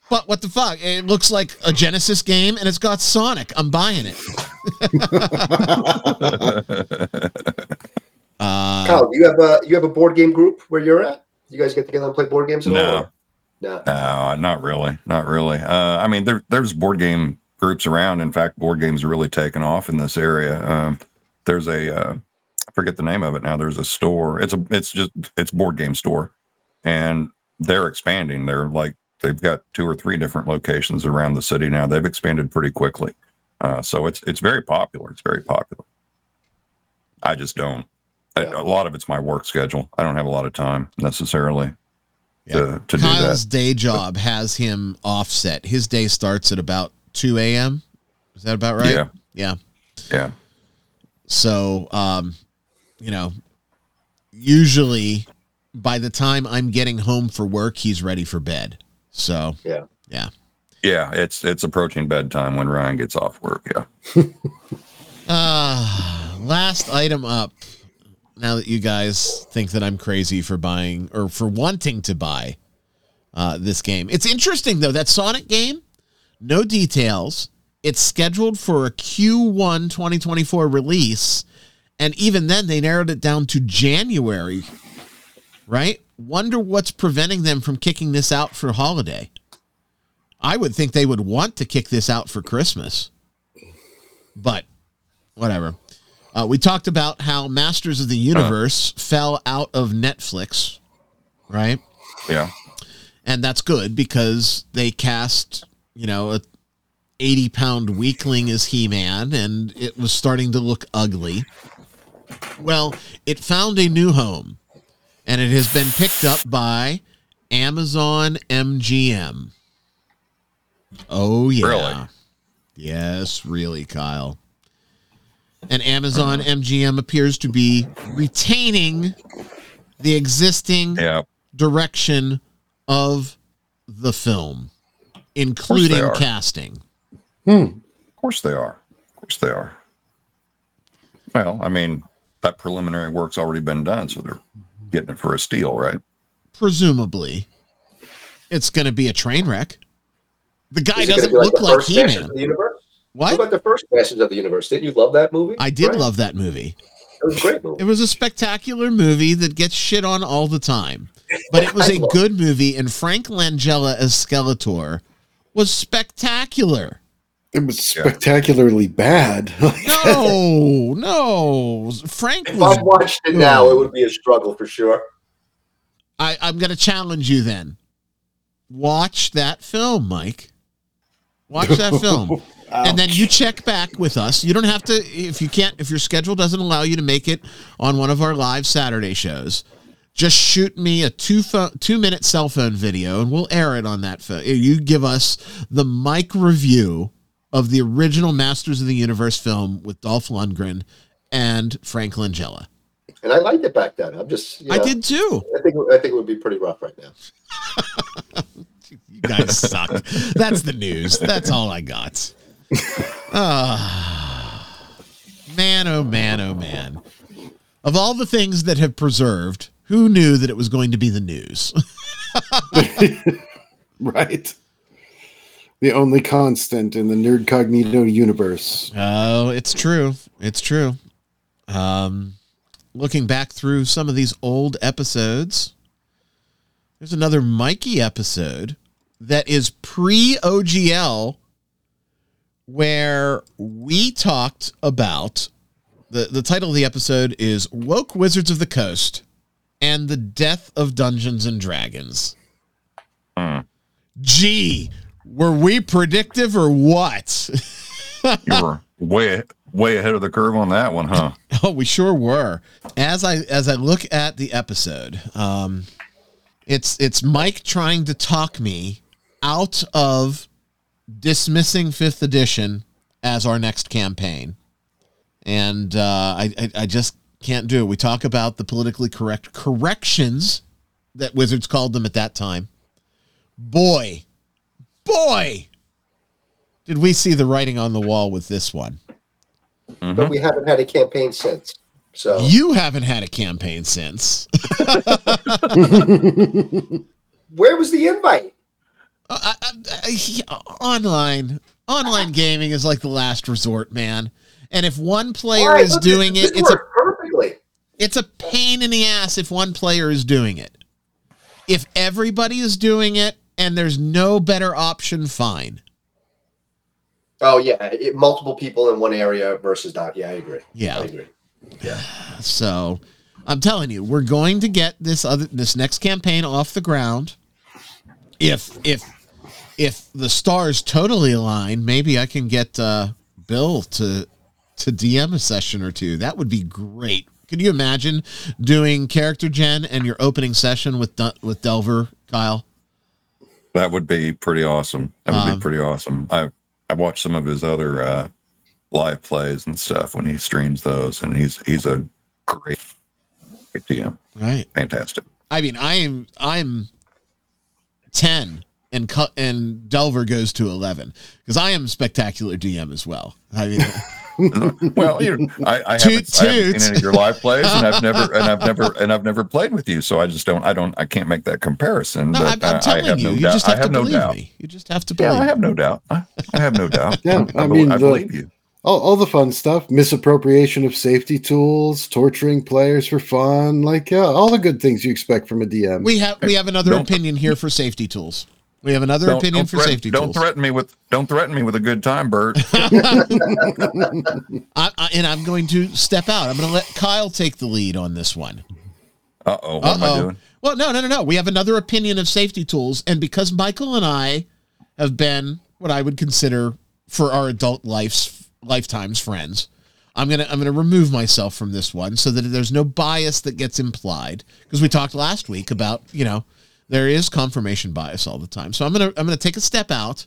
But what the fuck? It looks like a Genesis game and it's got Sonic. I'm buying it. Uh, Kyle, you have a you have a board game group where you're at? You guys get together and play board games at No. all? No. No, not really. Not really. Uh, I mean, there, there's board game groups around. In fact, board games are really taken off in this area. Um, there's a, uh, I forget the name of it now. There's a store. It's a, it's just, it's board game store, and they're expanding. They're like, they've got two or three different locations around the city now. They've expanded pretty quickly. Uh, so it's, it's very popular. It's very popular. I just don't. A- Yeah. A lot of it's my work schedule. I don't have a lot of time necessarily Yeah. to, to do that. Kyle's day job has him offset. His day starts at about 2 a.m. Is that about right? Yeah. Yeah. Yeah. So, um, you know, usually by the time I'm getting home for work, he's ready for bed. So, Yeah. yeah. Yeah, it's it's approaching bedtime when Ryan gets off work. Yeah. Uh, last item up. Now that you guys think that I'm crazy for buying or for wanting to buy uh, this game, it's interesting though that Sonic game, no details. It's scheduled for a Q1 2024 release, and even then they narrowed it down to January. Right? Wonder what's preventing them from kicking this out for holiday. I would think they would want to kick this out for Christmas, but whatever. Uh, we talked about how Masters of the Universe fell out of Netflix, right? Yeah. And that's good because they cast, you know, a 80 pound weakling as He Man, and it was starting to look ugly. Well, it found a new home, and it has been picked up by Amazon MGM. Oh, yeah. Really? Yes, really, Kyle. And Amazon MGM appears to be retaining the existing Yeah. direction of the film, including are. Casting. Of course they are. Of course they are. Well, I mean, that preliminary work's already been done, so they're getting it for a steal, right? Presumably, it's going to be a train wreck. The guy Is doesn't be look the like first He Masters Man. the What What? about the first Masters of the Universe? Didn't you love that movie? I did Right? love that movie. It was a great movie. It was a spectacular movie that gets shit on all the time, but it was a good movie, and Frank Langella as Skeletor was spectacular. It was spectacularly bad. No, no, Frank If was I watched it now, it would be a struggle for sure. I, I'm going to challenge you then. Watch that film, Mike. Watch that film. and then you check back with us. You don't have to, if you can't, if your schedule doesn't allow you to make it on one of our live Saturday shows, just shoot me a two phone, two minute cell phone video and we'll air it on that phone. You give us the Mike review of the original Masters of the Universe film with Dolph Lundgren and Frank Langella. And I liked it back then. I'm just, you I did too. I think I think it would be pretty rough right now. You guys suck. That's the news. That's all I got. Ah, man, oh man, oh man. Of all the things that have preserved, who knew that it was going to be the news? right. The only constant in the Nerdcognito universe. Oh, it's true. It's true. Um, looking back through some of these old episodes, there's another Mikey episode that is pre OGL where we talked about the, the title of the episode is Woke Wizards of the Coast and the Death of Dungeons and Dragons. Hmm. Gee, were we predictive or what? You were way way ahead of the curve on that one, huh? Oh, we sure were. As I as I look at the episode, um, it's it's Mike trying to talk me out of dismissing fifth edition as our next campaign, and uh, I, I I just can't do it. We talk about the politically correct corrections that Wizards called them at that time. Boy, boy, did we see the writing on the wall with this one? Mhm. But we haven't had a campaign since. So You haven't had a campaign since. where was the invite? Uh, I- I- I- online, online gaming is like the last resort, man. And if one player Why? is Look, doing this it, it's a perfectly. it's a pain in the ass if one player is doing it. If everybody is doing it and there's no better option, fine. Oh yeah, it, multiple people in one area versus not. Yeah, I agree. Yeah. I agree. Yeah. So I'm telling you, we're going to get this other this next campaign off the ground. If if if the stars totally align, maybe I can get uh, Bill to to DM a session or two. That would be great. Can you imagine doing character gen and your opening session with with Delver, Kyle? That would be pretty awesome. That would Um, be pretty awesome. I I watched some of his other uh, live plays and stuff when he streams those, and he's he's a great, great DM. Right. Fantastic. I mean, I am I'm ten and cut and Delver goes to eleven because I am spectacular DM as well. I mean, well, you know, I, I, Toot haven't, I haven't toot. seen any of your live plays, and I've never and I've never and I've never played with you, so I just don't I don't I can't make that comparison. no, but I'm, I'm uh, I telling have you, no you doubt. just I have, have to no believe doubt. me. You just have to Yeah. I have no doubt. I, I have no doubt. Yeah, I, I be- mean, I the- you. all, all the fun stuff misappropriation of safety tools torturing players for fun like yeah all the good things you expect from a dm we have we have another Don't- opinion here for safety tools. We have another Don't, opinion don't for threat- safety don't tools. threaten me with don't threaten me with a good time, Bert. I, I, and I'm going to step out. I'm going to let Kyle take the lead on this one. Uh oh, what am I Uh-oh. doing? Well, no, no, no, no. We have another opinion of safety tools, and because Michael and I have been what I would consider for our adult lives lifetimes friends, I'm gonna I'm gonna remove myself from this one so that there's no bias that gets implied because we talked last week about you know there is confirmation bias all the time. So I'm gonna I'm gonna take a step out,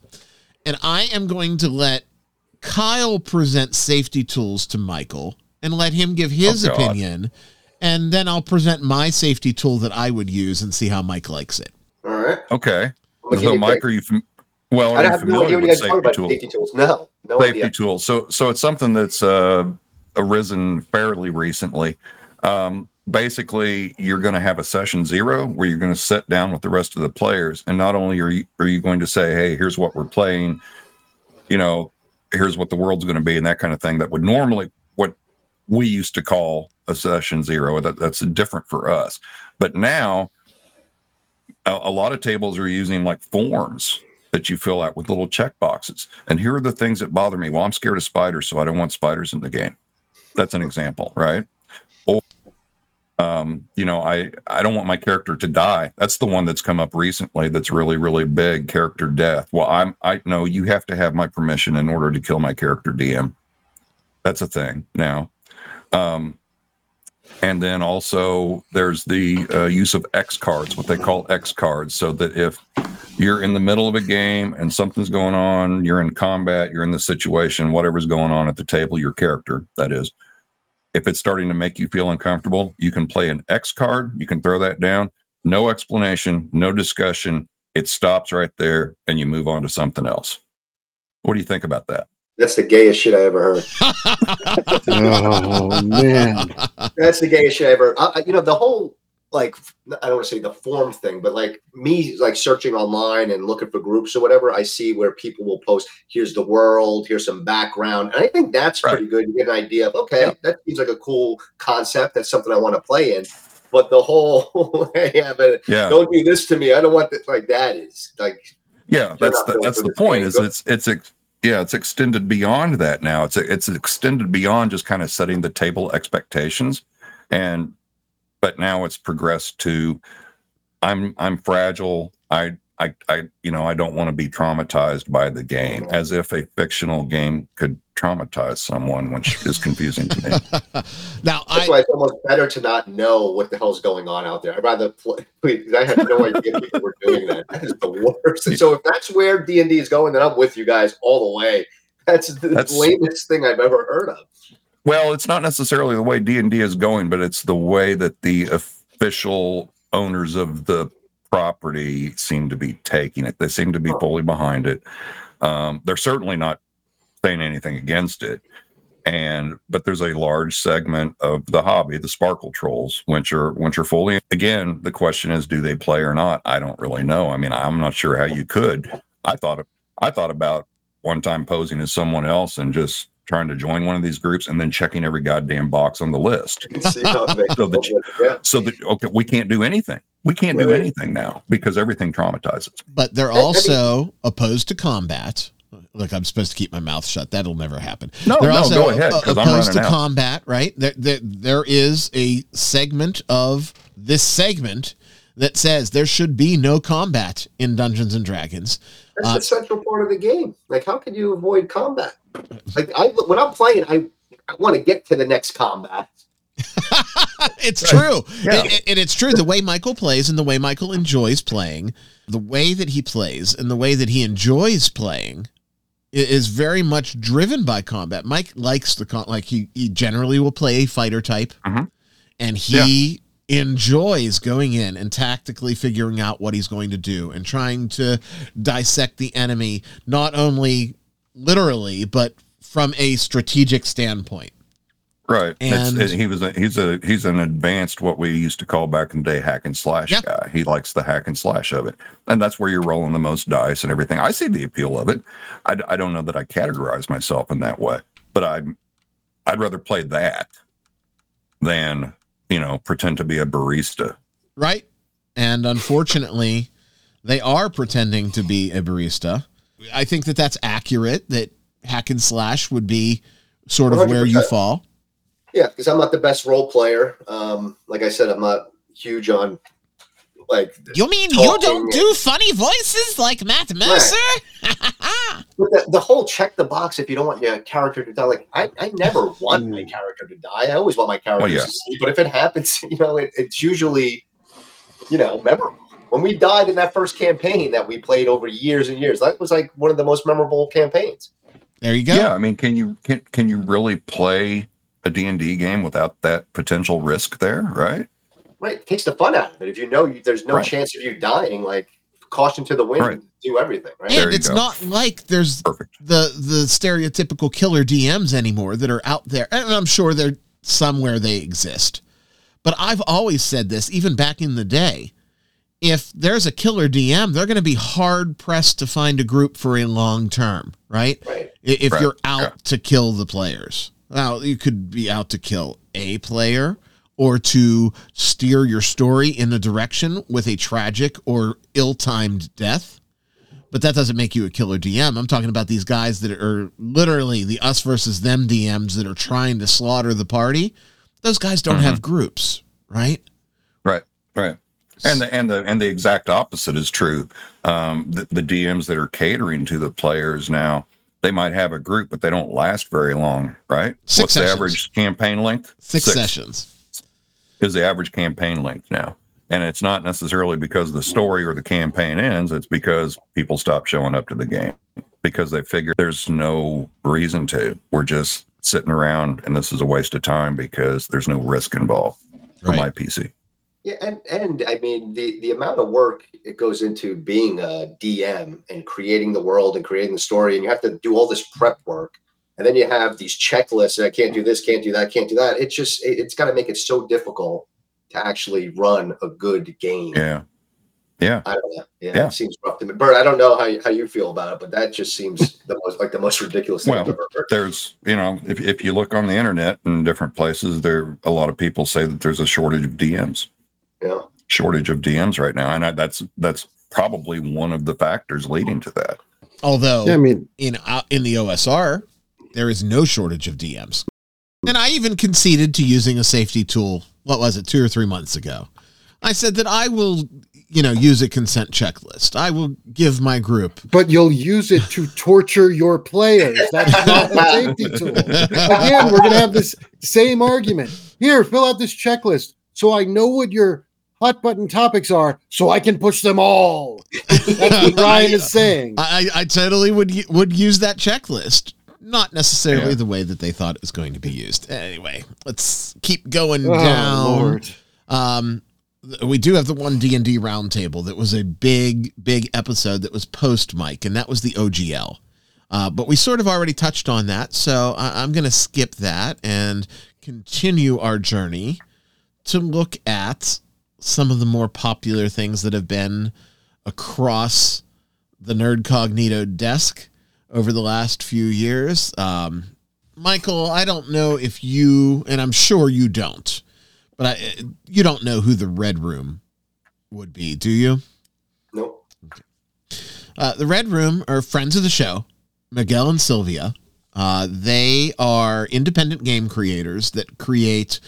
and I am going to let Kyle present safety tools to Michael and let him give his Oh, opinion. And then I'll present my safety tool that I would use and see how Mike likes it. All right. Okay. I'm So, you Mike, a- are you fam- well? Are I you have no familiar idea what you with guys are talking safety about. tools? Safety tools. No, no safety idea. tools. So so it's something that's uh, arisen fairly recently. Um, basically, you're going to have a session zero where you're going to sit down with the rest of the players, and not only are you are you going to say, "Hey, here's what we're playing," you know, here's what the world's going to be, and that kind of thing. That would normally what we used to call a session zero. That that's different for us, but now. A, a lot of tables are using like forms that you fill out with little check boxes. And here are the things that bother me. Well, I'm scared of spiders, so I don't want spiders in the game. That's an example, right? Um, you know, I I don't want my character to die. That's the one that's come up recently. That's really really big character death. Well, I'm I know you have to have my permission in order to kill my character DM. That's a thing now. Um, and then also there's the uh, use of X cards, what they call X cards, so that if you're in the middle of a game and something's going on, you're in combat, you're in the situation, whatever's going on at the table, your character, that is. If it's starting to make you feel uncomfortable, you can play an X card, you can throw that down, no explanation, no discussion. It stops right there and you move on to something else. What do you think about that? That's the gayest shit I ever heard. oh man That's the gayest shit I ever. I, I- you know, the whole like I don't want to say the form thing, but like me like searching online and looking for groups or whatever, I see where people will post, "Here's the world, here's some background," and I think that's Right. pretty good. You get an idea of okay, Yeah. that seems like a cool concept. That's something I want to play in. But the whole, yeah, but Yeah. don't do this to me. I don't want that. Like that is like Yeah, that's the that's the point. Is it's it's ex- yeah, it's extended beyond that now. It's it's extended beyond just kind of setting the table expectations, and but now it's progressed to I'm I'm fragile. I I I you know I don't want to be traumatized by the game, as if a fictional game could traumatize someone, which is confusing to me. now, That's I why it's almost better to not know what the hell's going on out there. I'd rather play. Please, I had no idea people were doing that. That is the worst. And so if that's where D and D is going, then I'm with you guys all the way. That's the That's- lamest thing I've ever heard of. Well, it's not necessarily the way D and D is going, but it's the way that the official owners of the property seem to be taking it. They seem to be fully behind it. Um, they're certainly not saying anything against it. And but there's a large segment of the hobby, the sparkle trolls, which are which are fully again, the question is do they play or not? I don't really know. I mean, I'm not sure how you could. I thought I thought about one time posing as someone else and just trying to join one of these groups and then checking every goddamn box on the list. See how it makes So the- yeah. So that okay, we can't do anything. We can't do anything now because everything traumatizes. But they're I- I mean- also opposed to combat. Look, I'm supposed to keep my mouth shut. That'll never happen. No, they're no, also go ahead because I'm opposed to out. combat, right? There, there, there is a segment of this segment that says there should be no combat in Dungeons and Dragons. That's Uh, the central part of the game. Like, how can you avoid combat? Like, I when I'm playing, I, I want to get to the next combat. it's Right. true. Yeah. And, and it's true. The way Michael plays and the way Michael enjoys playing, the way that he plays and the way that he enjoys playing is very much driven by combat. Mike likes the con like he, he generally will play a fighter type Mhm. and he enjoys going in and tactically figuring out what he's going to do and trying to dissect the enemy not only literally but from a strategic standpoint. Right. It's- And- it- he was a, he's a he's an advanced what we used to call back in the day hack and slash guy. He likes the hack and slash of it, and that's where you're rolling the most dice and everything. I see the appeal of it. I, I don't know that I categorize myself in that way, but I I'd rather play that than you know pretend to be a barista. Right. And unfortunately, they are pretending to be a barista. I think that that's accurate, that hack and slash would be sort of where you fall. Yeah, because I'm not the best role player. Um, like I said, I'm not huge on like. You mean Talking- you don't do funny voices like Matt Mercer? But the, the whole check the box if you don't want your character to die. Like I, I never want my Mm. character to die. I always want my character Well, yeah. to see. But if it happens, you know, it, it's usually, you know, memorable. When we died in that first campaign that we played over years and years, that was like one of the most memorable campaigns. there you go. Yeah, I mean, can you can can you really play a D and D game without that potential risk there? Right. Right, it takes the fun out of it. If you know you, there's no Right. chance of you dying, like caution to the wind, Right. do everything. Right. And it's go. not like there's Perfect. the the stereotypical killer DMs anymore that are out there. And I'm sure they're somewhere they exist. But I've always said this, even back in the day. If there's a killer DM, they're going to be hard pressed to find a group for a long term, right? Right. If Right, you're out yeah. to kill the players. Now, you could be out to kill a player or to steer your story in a direction with a tragic or ill timed death but that doesn't make you a killer DM. I'm talking about these guys that are literally the us versus them DMs that are trying to slaughter the party. Those guys don't Mhm. have groups, right? Right. Right. And the and the and the exact opposite is true. Um, the, the DMs that are catering to the players now, they might have a group, but they don't last very long, right? Six What's sessions. the average campaign length? Six, sessions. Is the average campaign length now. And it's not necessarily because the story or the campaign ends, it's because people stop showing up to the game because they figure there's no reason to. We're just sitting around and this is a waste of time because there's no risk involved for Right. my PC. Yeah, and and I mean the the amount of work it goes into being a DM and creating the world and creating the story, and you have to do all this prep work, and then you have these checklists. I can't do this, can't do that, can't do that. It's just it, it's got to make it so difficult to actually run a good game. Yeah. Yeah. I don't know. Yeah, Yeah. it seems rough to me. Bert, I don't know how you, how you feel about it, but that just seems the most like the most ridiculous thing I've Well, ever heard. There's, you know, if, if you look on the internet and different places, there a lot of people say that there's a shortage of DMs, Yeah. shortage of DMs right now. And I, that's that's probably one of the factors leading to that. Although Yeah, I mean, in uh, in the OSR, there is no shortage of DMs. And I even conceded to using a safety tool. What was it, two or three months ago? I said that I will, you know, use a consent checklist. I will give my group. but you'll use it to torture your players. That's not a safety tool. Again, we're going to have this same argument. Here, fill out this checklist so I know what your hot button topics are so I can push them all. That's what Ryan is saying. I, I I totally would would use that checklist. Not necessarily Yeah. the way that they thought it was going to be used. Anyway, let's keep going Oh, down. Um, we do have the one D and D roundtable that was a big, big episode that was post Mike, and that was the OGL. Uh, but we sort of already touched on that, so I- I'm going to skip that and continue our journey to look at some of the more popular things that have been across the Nerdcognito desk over the last few years. Um, Michael, I don't know if you, and I'm sure you don't, but I, you don't know who the Red Room would be, do you? Nope. Uh, the Red Room are friends of the show, Miguel and Sylvia. Uh, they are independent game creators that create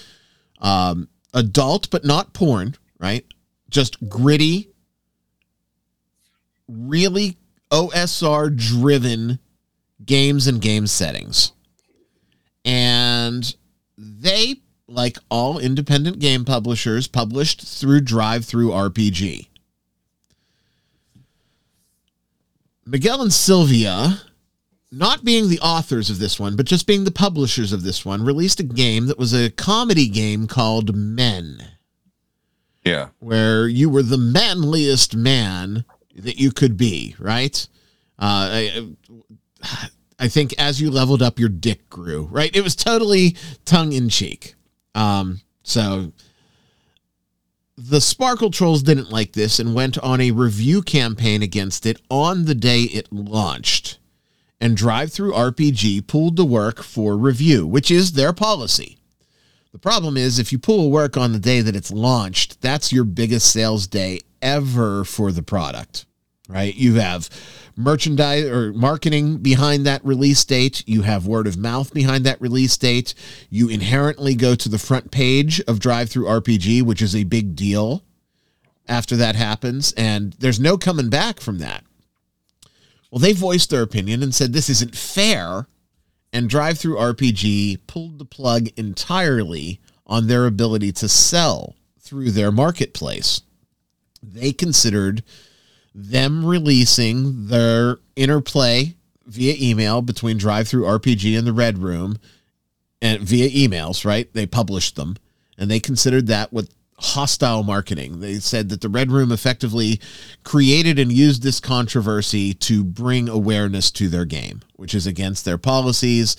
um, adult but not porn, right? Just gritty, really OSR driven games and game settings. And they, like all independent game publishers, published through DriveThruRPG. Miguel and Sylvia, not being the authors of this one, but just being the publishers of this one, released a game that was a comedy game called Men, Yeah. where you were the manliest man that you could be, right? Uh, I, I think as you leveled up, your dick grew, right? It was totally tongue in cheek. Um, so the Sparkle Trolls didn't like this and went on a review campaign against it on the day it launched. And DriveThruRPG pulled the work for review, which is their policy. The problem is if you pull a work on the day that it's launched, that's your biggest sales day ever for the product, right? You have merchandise or marketing behind that release date. You have word of mouth behind that release date. You inherently go to the front page of DriveThruRPG, which is a big deal after that happens. And there's no coming back from that. Well, they voiced their opinion and said this isn't fair. And DriveThruRPG pulled the plug entirely on their ability to sell through their marketplace. They considered them releasing their interplay via email between DriveThruRPG and the Red Room and via emails, right? They published them and they considered that with hostile marketing. They said that the Red Room effectively created and used this controversy to bring awareness to their game, which is against their policies,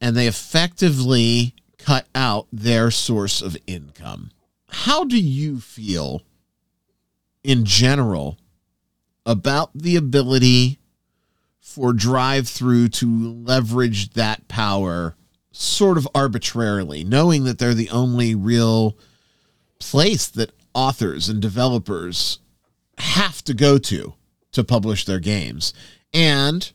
and they effectively cut out their source of income. How do you feel in general about the ability for drive through to leverage that power sort of arbitrarily, knowing that they're the only real place that authors and developers have to go to to publish their games. And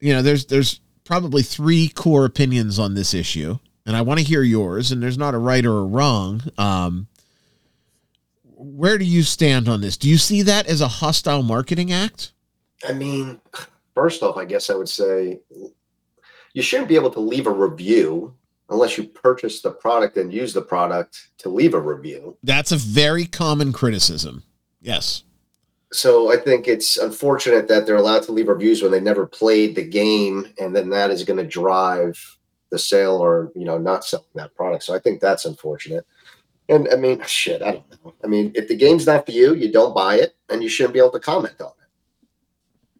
you know, there's there's probably three core opinions on this issue, and I want to hear yours. And there's not a right or a wrong. Um, where do you stand on this? Do you see that as a hostile marketing act? I mean, first off, I guess I would say you shouldn't be able to leave a review unless you purchase the product and use the product to leave a review. That's a very common criticism. Yes. So I think it's unfortunate that they're allowed to leave reviews when they never played the game, and then that is going to drive the sale or you know not selling that product. So I think that's unfortunate. And I mean, shit, I don't know. I mean, if the game's not for you, you don't buy it, and you shouldn't be able to comment on it.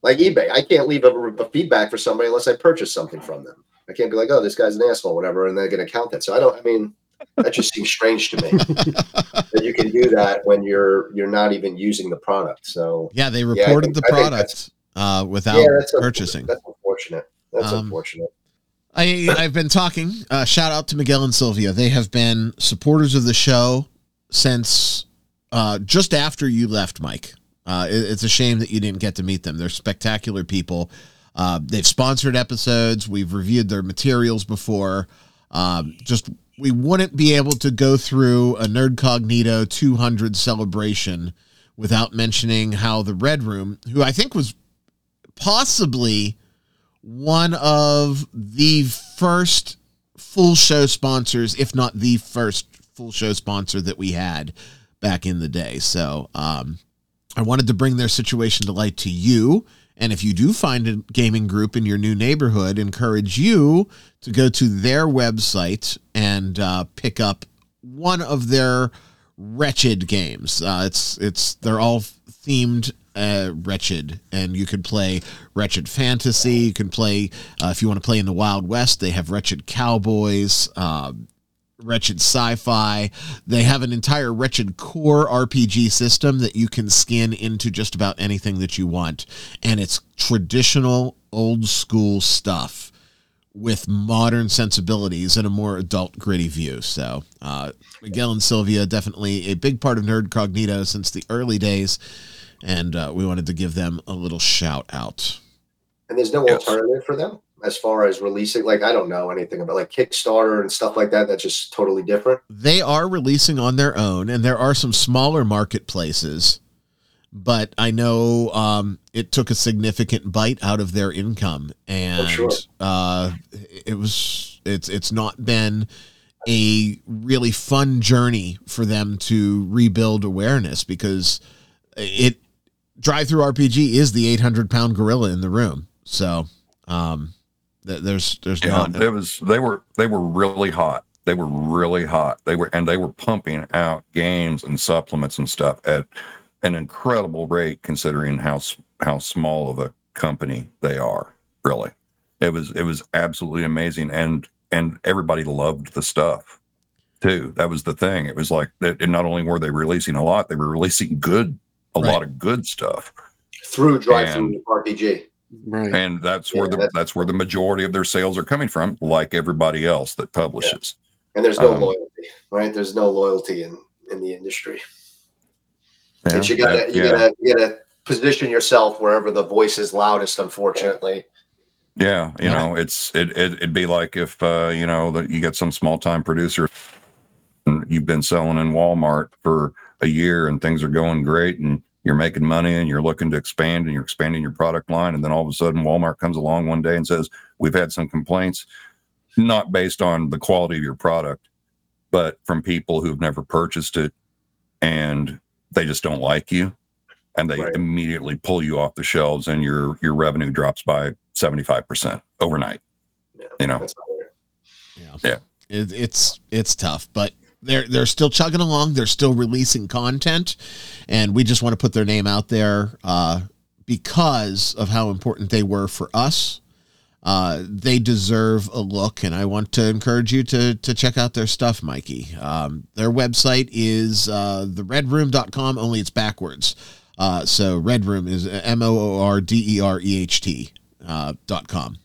Like eBay, I can't leave a, a feedback for somebody unless I purchase something from them. I can't be like, oh, this guy's an asshole, whatever, and they're going to count that. So I don't. I mean, that just seems strange to me that you can do that when you're you're not even using the product. So Yeah, they reported think- the product uh, without yeah, that's purchasing. That's unfortunate. That's Um, unfortunate. I I've been talking. Uh, shout out to Miguel and Sylvia. They have been supporters of the show since uh, just after you left, Mike. Uh, it- it's a shame that you didn't get to meet them. They're spectacular people. Uh, they've sponsored episodes. We've reviewed their materials before. Um, just we wouldn't be able to go through a Nerdcognito 200 celebration without mentioning how the Red Room, who I think was possibly one of the first full show sponsors, if not the first full show sponsor that we had back in the day. So um, I wanted to bring their situation to light to you. And if you do find a gaming group in your new neighborhood, encourage you to go to their website and uh, pick up one of their wretched games. Uh, it's it's they're all themed uh, wretched, and you can play wretched fantasy. You can play uh, if you want to play in the Wild West. They have wretched cowboys. Um, wretched sci-fi they have an entire wretched core rpg system that you can skin into just about anything that you want and it's traditional old school stuff with modern sensibilities and a more adult gritty view so uh, miguel and sylvia definitely a big part of nerdcognito since the early days and uh, we wanted to give them a little shout out And there's no Yes. alternative for them as far as releasing. Like I don't know anything about like Kickstarter and stuff like that. That's just totally different. they are releasing on their own and there are some smaller marketplaces but i know um, it took a significant bite out of their income and sure. uh, it was it's it's not been a really fun journey for them to rebuild awareness because it DriveThruRPG is the 800 pound gorilla in the room so um th- there's there's Yeah, not it was they were they were really hot. They were really hot. They were and they were pumping out games and supplements and stuff at an incredible rate considering how how small of a company they are. Really, it was it was absolutely amazing and and everybody loved the stuff too. That was the thing. It was like that. And not only were they releasing a lot, they were releasing good a Right. lot of good stuff Through DriveThruRPG. Right. and that's where Yeah, the that's- that's where the majority of their sales are coming from like everybody else that publishes And there's no Um, loyalty, right? There's no loyalty in in the industry. Yeah, and you gotta you yeah, gotta you gotta position yourself wherever the voice is loudest, unfortunately. yeah you Yeah. know it's it, it it'd be like if uh you know that you get some small time producer and you've been selling in walmart for a year and things are going great and you're making money and you're looking to expand and you're expanding your product line and then all of a sudden walmart comes along one day and says we've had some complaints not based on the quality of your product but from people who've never purchased it and they just don't like you and they Right. immediately pull you off the shelves and your your revenue drops by 75% overnight Yeah, you know that's not fair. Yeah. Yeah. It, it's it's tough, but they're they're still chugging along. They're still releasing content, and we just want to put their name out there uh, because of how important they were for us. Uh, they deserve a look, and I want to encourage you to to check out their stuff, Mikey. Um, their website is uh, theredroom.com, only it's backwards. Uh, so Red Room is M O O R D E R E H T uh, dot com.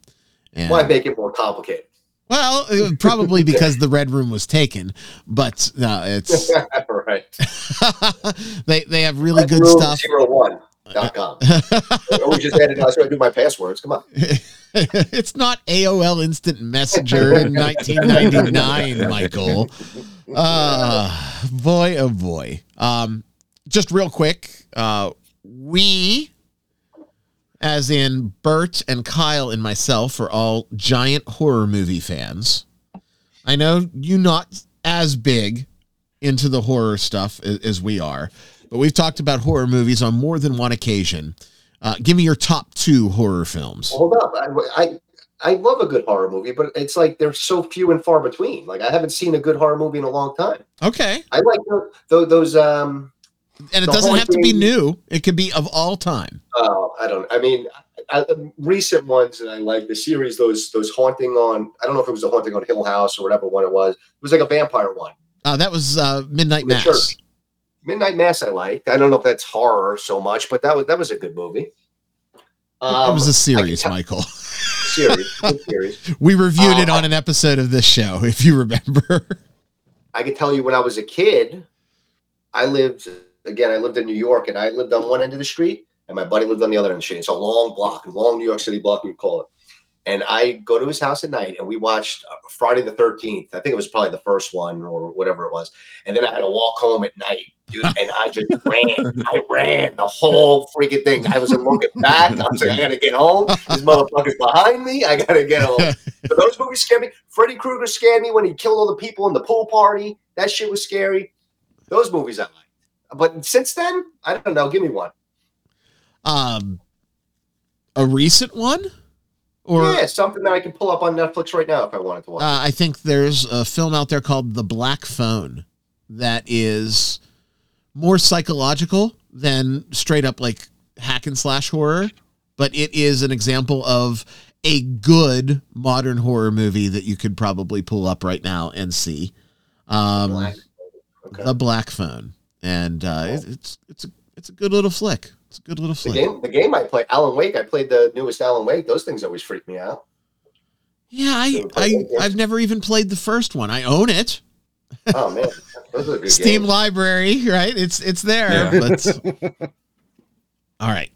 And, Why make it more complicated? well, uh, probably because the red room was taken, but no, it's right. they they have really good Room stuff. Zero one dot com. We just added. I was going to do my passwords. Come on. it's not AOL Instant Messenger in 1999, Michael. Uh, boy, oh boy. Um, just real quick, uh, we, as in Bert and Kyle and myself, are all giant horror movie fans. I know you not as big into the horror stuff as, as we are, but we've talked about horror movies on more than one occasion. Uh, give me your top two horror films. Hold up. I, I I love a good horror movie, but it's like they're so few and far between. Like I haven't seen a good horror movie in a long time. Okay. I like tho- tho- those. Um, And it doesn't have to be new. It could be of all time. oh, I don't. I mean, I, I- recent ones that I like the series. Those those haunting on. I don't know if it was a haunting on Hill House or whatever one it was. It was like a vampire one. Uh, that was uh, Midnight Mass. Church. Midnight Mass. I liked. I don't know if that's horror so much, but that was that was a good movie. It was a Um, series, Michael. series, series. We reviewed it Uh, on an episode of this show, if you remember. I can tell you when I was a kid, I lived again. I lived in New York, and I lived on one end of the street, and my buddy lived on the other end of the street. It's a long block, a long New York City block, we call it. And I go to his house at night, and we watched uh, Friday the Thirteenth. I think it was probably the first one or whatever it was. And then I had to walk home at night, dude, and I just ran. I ran the whole freaking thing. I wasn't looking back. I was like, I gotta get home. This motherfucker's behind me. I gotta get home. But those movies scared me. Freddy Krueger scared me when he killed all the people in the pool party. That shit was scary. Those movies I liked. But since then, I don't know. Give me one. Um, a recent one, or yeah, something that I can pull up on Netflix right now if I wanted to watch. uh, I think there's a film out there called The Black Phone. that is more psychological than straight up like hack and slash horror, but it is an example of a good modern horror movie that you could probably pull up right now and see. Um, Black. Okay. The Black Phone, and uh, it- it's it's a it's a good little flick. It's a good little The game, the game I play, Alan Wake. I played the newest Alan Wake. Those things always freak me out. Yeah, I, I I've never even played the first one. I own it. Oh man, those are good Steam games. library, right? It's it's there. Yeah. But all right,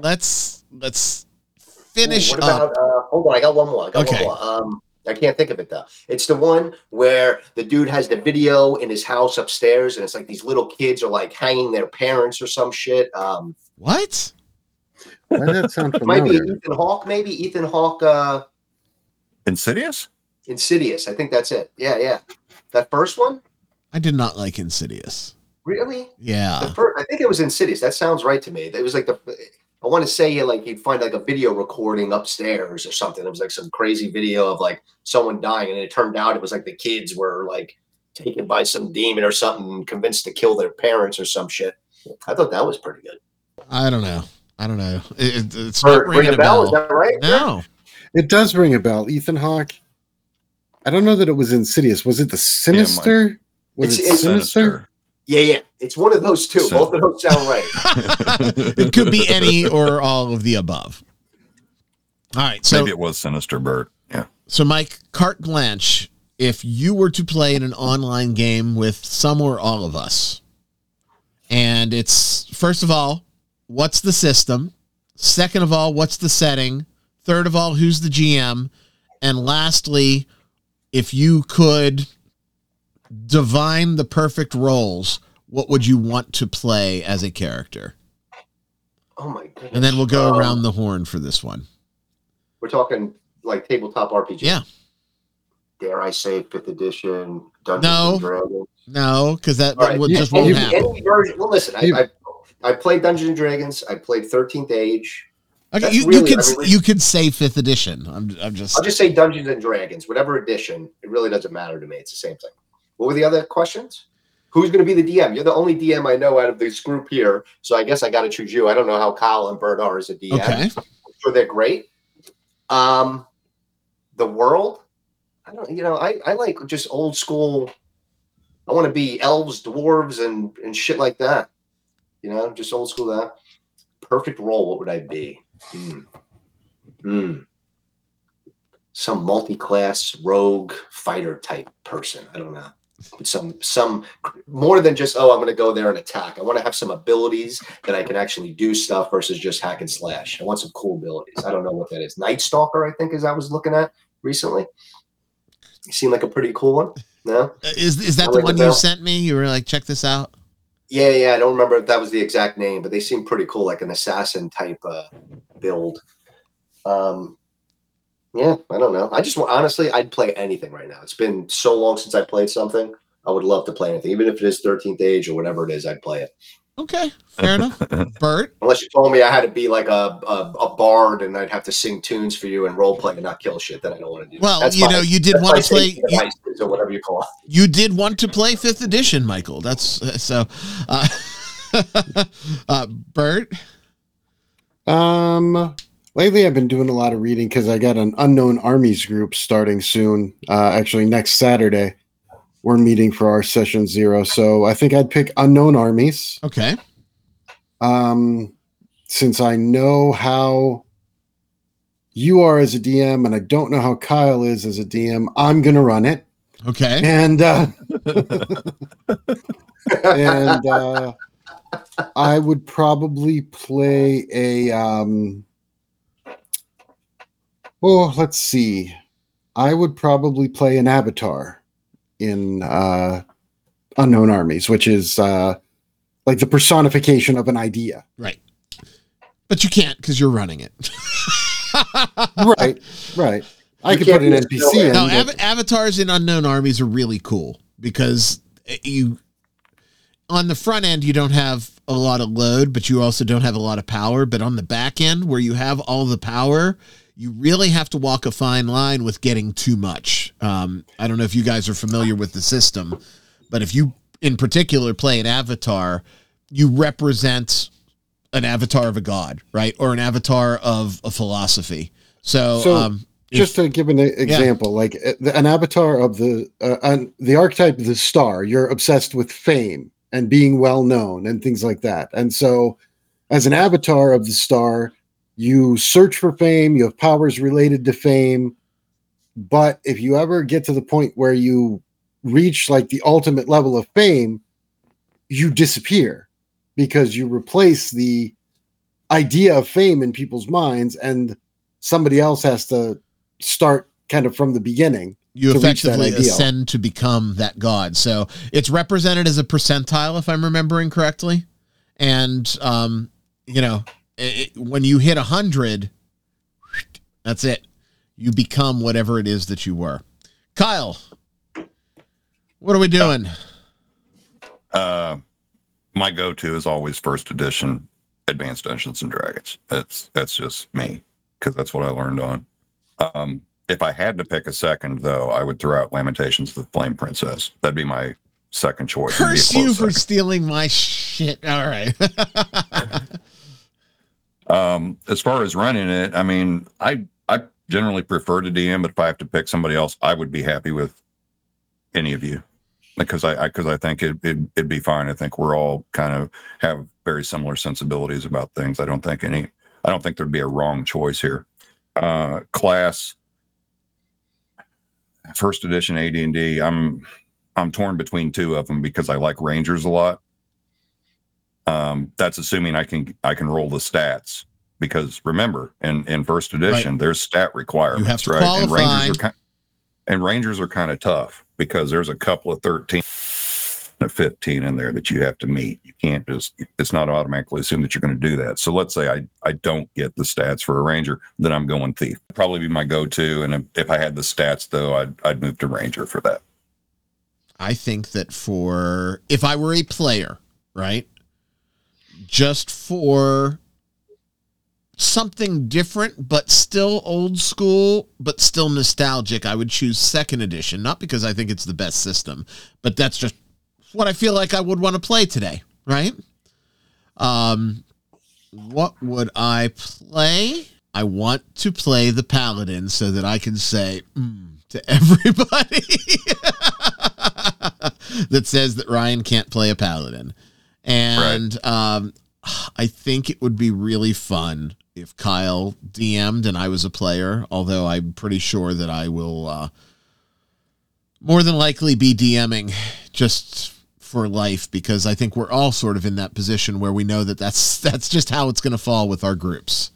let's let's finish What up. about? Uh, hold on, I got one more. I got Okay. one more. Um, I can't think of it though. It's the one where the dude has the video in his house upstairs, and it's like these little kids are like hanging their parents or some shit. Um, What? Why does that sound it might be? Ethan Hawke, maybe Ethan Hawke. Uh, Insidious? Insidious. I think that's it. Yeah, yeah. That first one, I did not like Insidious. really? The Yeah. first, I think it was Insidious. That sounds right to me. It was like the. I want to say like you'd find like a video recording upstairs or something. It was like some crazy video of like someone dying, and it turned out it was like the kids were like taken by some demon or something, convinced to kill their parents or some shit. I thought that was pretty good. I don't know. I don't know. It, it- it's Or not ringing a Is bell. that right? No. It does ring a bell. Ethan Hawke. I don't know that it was Insidious. Was it the Sinister? was It's- it it's- Sinister? Yeah, yeah. It's one of those two. So- Both of those sound right. it could be any or all of the above. All right. So Maybe it was Sinister Bird. Yeah. So, Mike, carte blanche, if you were to play in an online game with some or all of us, and it's first of all, what's the system? Second of all, what's the setting? Third of all, who's the GM? And lastly, if you could divine the perfect roles, what would you want to play as a character? Oh my goodness. And then we'll go Um, around the horn for this one. We're talking like tabletop RPG. Yeah. Dare I say fifth edition Dungeons No. and Dragons? No, because that, All that right. will, Yeah, just won't you- happen. Any version. Well, listen, I, I I played Dungeons and Dragons. I played Thirteenth Age. Okay, That's you, you really- could I mean, you could say fifth edition. I'm I'm just I'll just say Dungeons and Dragons, whatever edition. It really doesn't matter to me. It's the same thing. What were the other questions? Who's going to be the DM? You're the only DM I know out of this group here, so I guess I got to choose you. I don't know how Kyle and Bert are as a DM. okay. I'm sure they're great. Um, the world. I don't. You know, I I like just old school. I want to be elves, dwarves, and and shit like that. You know, just old school that. Perfect role. What would I be? Hmm. Hmm. Some multi-class rogue fighter type person. I don't know. Some some more than just oh I'm going to go there and attack. I want to have some abilities that I can actually do stuff versus just hack and slash. I want some cool abilities. I don't know what that is. Night Stalker, I think, is I was looking at recently. You seem like a pretty cool one. No. Uh, Is is that I'll the one you sent me? You were like, check this out. Yeah, yeah. I don't remember if that was the exact name, but they seem pretty cool, like an assassin type uh, build. Um, yeah, I don't know. I just want honestly, I'd play anything right now. It's been so long since I played something. I would love to play anything, even if it is Thirteenth Age or whatever it is. I'd play it. Okay, fair enough. Bert, Unless you told me I had to be like a, a, a bard and I'd have to sing tunes for you and role play and not kill shit, then I don't want to do. well, That's you fine. know, you did want to play. You, or whatever you call it. you did want to play fifth edition, Michael. That's so. Uh, uh, Bert, Um, lately I've been doing a lot of reading because I got an unknown armies group starting soon. Uh, actually, next Saturday we're meeting for our session zero. So I think I'd pick unknown armies. okay, Um, since I know how you are as a DM and I don't know how Kyle is as a DM, I'm gonna run it. okay. And uh, and uh, I would probably play a. Um, well, let's see. I would probably play an avatar in uh, Unknown Armies, which is uh, like the personification of an idea. Right, but you can't because you're running it. Right, right. I You could can't put an NPC in. No, av- avatars in unknown armies are really cool because you on the front end you don't have a lot of load, but you also don't have a lot of power. But on the back end, where you have all the power, you really have to walk a fine line with getting too much. Um, I don't know if you guys are familiar with the system, But if you, in particular, play an avatar, you represent an avatar of a god, right? Or an avatar of a philosophy. So, So, um, if- Just to give an example, like uh, an avatar of the uh, an, the archetype of the star, you're obsessed with fame and being well known and things like that. And so, as an avatar of the star, you search for fame. You have powers related to fame. But if you ever get to the point where you reach like the ultimate level of fame, you disappear because you replace the idea of fame in people's minds and somebody else has to start kind of from the beginning. you to reach that effectively ascend to become that god. So it's represented as a percentile, if I'm remembering correctly. And um, you know, it, it- when you hit a hundred, that's it. You become whatever it is that you were. Kyle, what are we doing? Uh, my go-to is always first edition Advanced Dungeons and Dragons. That's that's just me because that's what I learned on. Um, if I had to pick a second, though, I would throw out Lamentations of the Flame Princess. That'd be my second choice. It'd be a Curse you for second. stealing my shit. All right. Um, as far as running it, I mean, I I generally prefer to DM, but if I have to pick somebody else, I would be happy with any of you because I because I, think it, it it'd be fine. I think we're all kind of have very similar sensibilities about things. I don't think any I don't think there'd be a wrong choice here. Uh, class first edition AD&D. I'm I'm torn between two of them because I like Rangers a lot. Um, that's assuming I can I can roll the stats because remember in in first edition there's stat requirements to right and. Rangers are kind and Rangers are kind of tough because there's a couple of 13 and 15 in there that you have to meet. You can't just it's not automatically assumed that you're going to do that. So let's say I I don't get the stats for a Ranger, then I'm going thief. Probably be my go-to and if, if I had the stats though, I'd I'd move to Ranger for that. I think that for if I were a player, right, just for something different but still old school but still nostalgic, I would choose second edition. Not because I think it's the best system, but that's just what I feel like I would want to play today, right? Um, what would I play? I want to play the paladin so that I can say mm, to everybody that says that Ryan can't play a paladin. And um, I think it would be really fun if Kyle DM'd and I was a player, although I'm pretty sure that I will uh, more than likely be DMing just for life because I think we're all sort of in that position where we know that that's that's just how it's going to fall with our groups.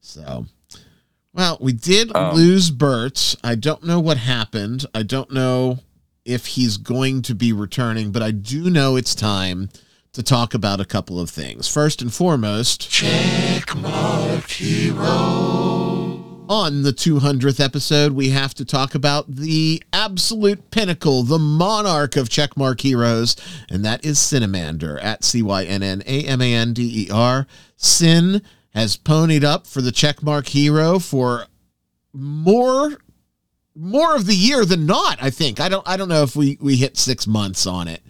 So, well, we did Um, lose Bert. I don't know what happened. I don't know if he's going to be returning, but I do know it's time to talk about a couple of things. First and foremost, Checkmark Hero. on the 200th episode, we have to talk about the absolute pinnacle, the monarch of checkmark heroes, and that is Cynnamander at C Y N N A M A N D E R. Sin has ponied up for the checkmark hero for more more of the year than not i think i don't i don't know if we we hit six months on it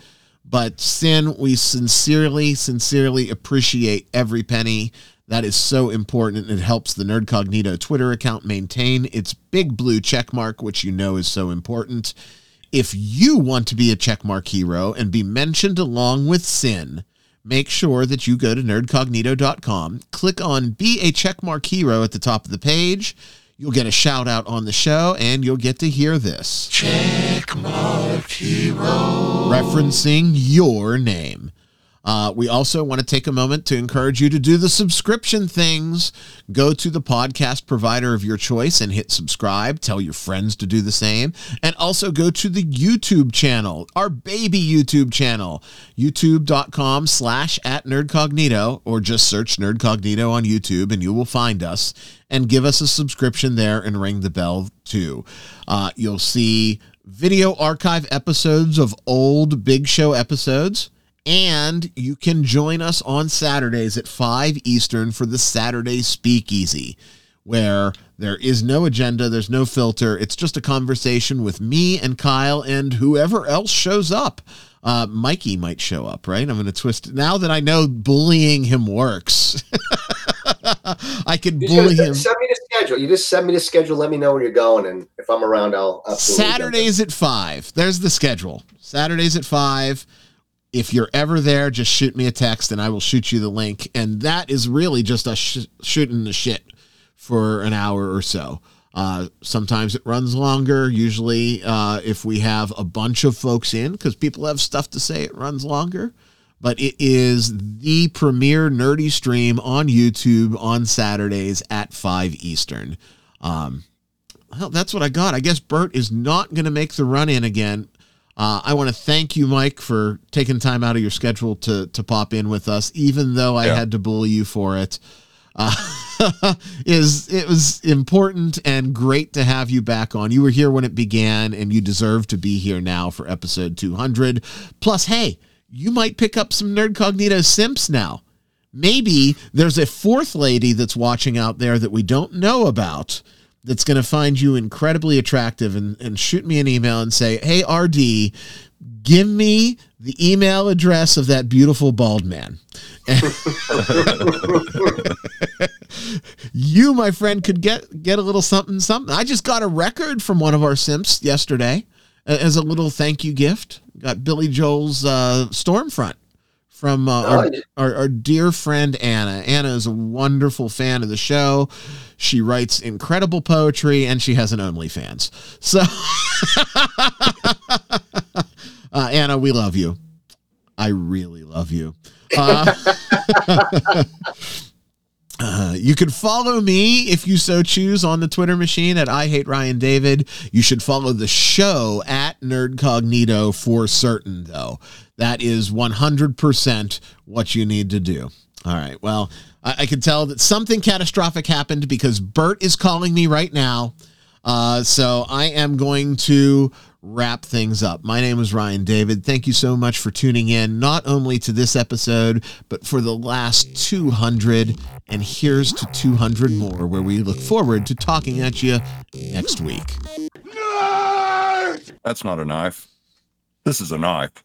but sin we sincerely sincerely appreciate every penny. That is so important. It helps the nerdcognito twitter account maintain its big blue check mark which you know is so important. If you want to be a checkmark hero and be mentioned along with sin make sure that you go to nerdcognito.com click on be a checkmark hero at the top of the page You'll get a shout out on the show and you'll get to hear this. Referencing your name. Uh, we also want to take a moment to encourage you to do the subscription things. Go to the podcast provider of your choice and hit subscribe. Tell your friends to do the same. And also go to the YouTube channel, our baby YouTube channel, youtube.com slash at nerdcognito, or just search nerdcognito on YouTube and you will find us. And give us a subscription there and ring the bell too. Uh, you'll see video archive episodes of old Big Show episodes. And you can join us on Saturdays at 5 Eastern for the Saturday Speakeasy. where there is no agenda, there's no filter. It's just a conversation with me and Kyle and whoever else shows up. Uh, Mikey might show up, right? I'm going to twist it. Now that I know bullying him works, I could bully him. send me the schedule. You just send me the schedule. Let me know where you're going, and if I'm around, I'll absolutely. Saturdays at five. There's the schedule. Saturdays at five. If you're ever there, just shoot me a text and I will shoot you the link. And that is really just us sh- shooting the shit for an hour or so. Uh, sometimes it runs longer. Usually, uh, if we have a bunch of folks in, because people have stuff to say, it runs longer. But it is the premier nerdy stream on YouTube on Saturdays at 5 Eastern. Um, well, that's what I got. I guess Bert is not going to make the run in again. Uh, I want to thank you, Mike, for taking time out of your schedule to to pop in with us, even though I Yeah. had to bully you for it. Uh, is it was important and great to have you back on. You were here when it began, and you deserve to be here now for episode 200. Plus, hey, you might pick up some Nerdcognito simps now. Maybe there's a fourth lady that's watching out there that we don't know about that's going to find you incredibly attractive and, and shoot me an email and say, Hey, RD, give me the email address of that beautiful bald man. you, my friend, could get get a little something, something. I just got a record from one of our simps yesterday as a little thank you gift. Got Billy Joel's uh, Stormfront from uh, our, our, our dear friend Anna. Anna is a wonderful fan of the show. She writes incredible poetry and she has an OnlyFans. So, uh, Anna, we love you. I really love you. Uh, Uh, you can follow me if you so choose on the Twitter machine at I hate Ryan David. You should follow the show at Nerdcognito for certain, though. That is 100% what you need to do. All right. Well, I, I can tell that something catastrophic happened because Bert is calling me right now. Uh, so I am going to wrap things up. My name is Ryan David. Thank you so much for tuning in, not only to this episode, but for the last 200. And here's to 200 more, where we look forward to talking at you next week. That's not a knife. This is a knife.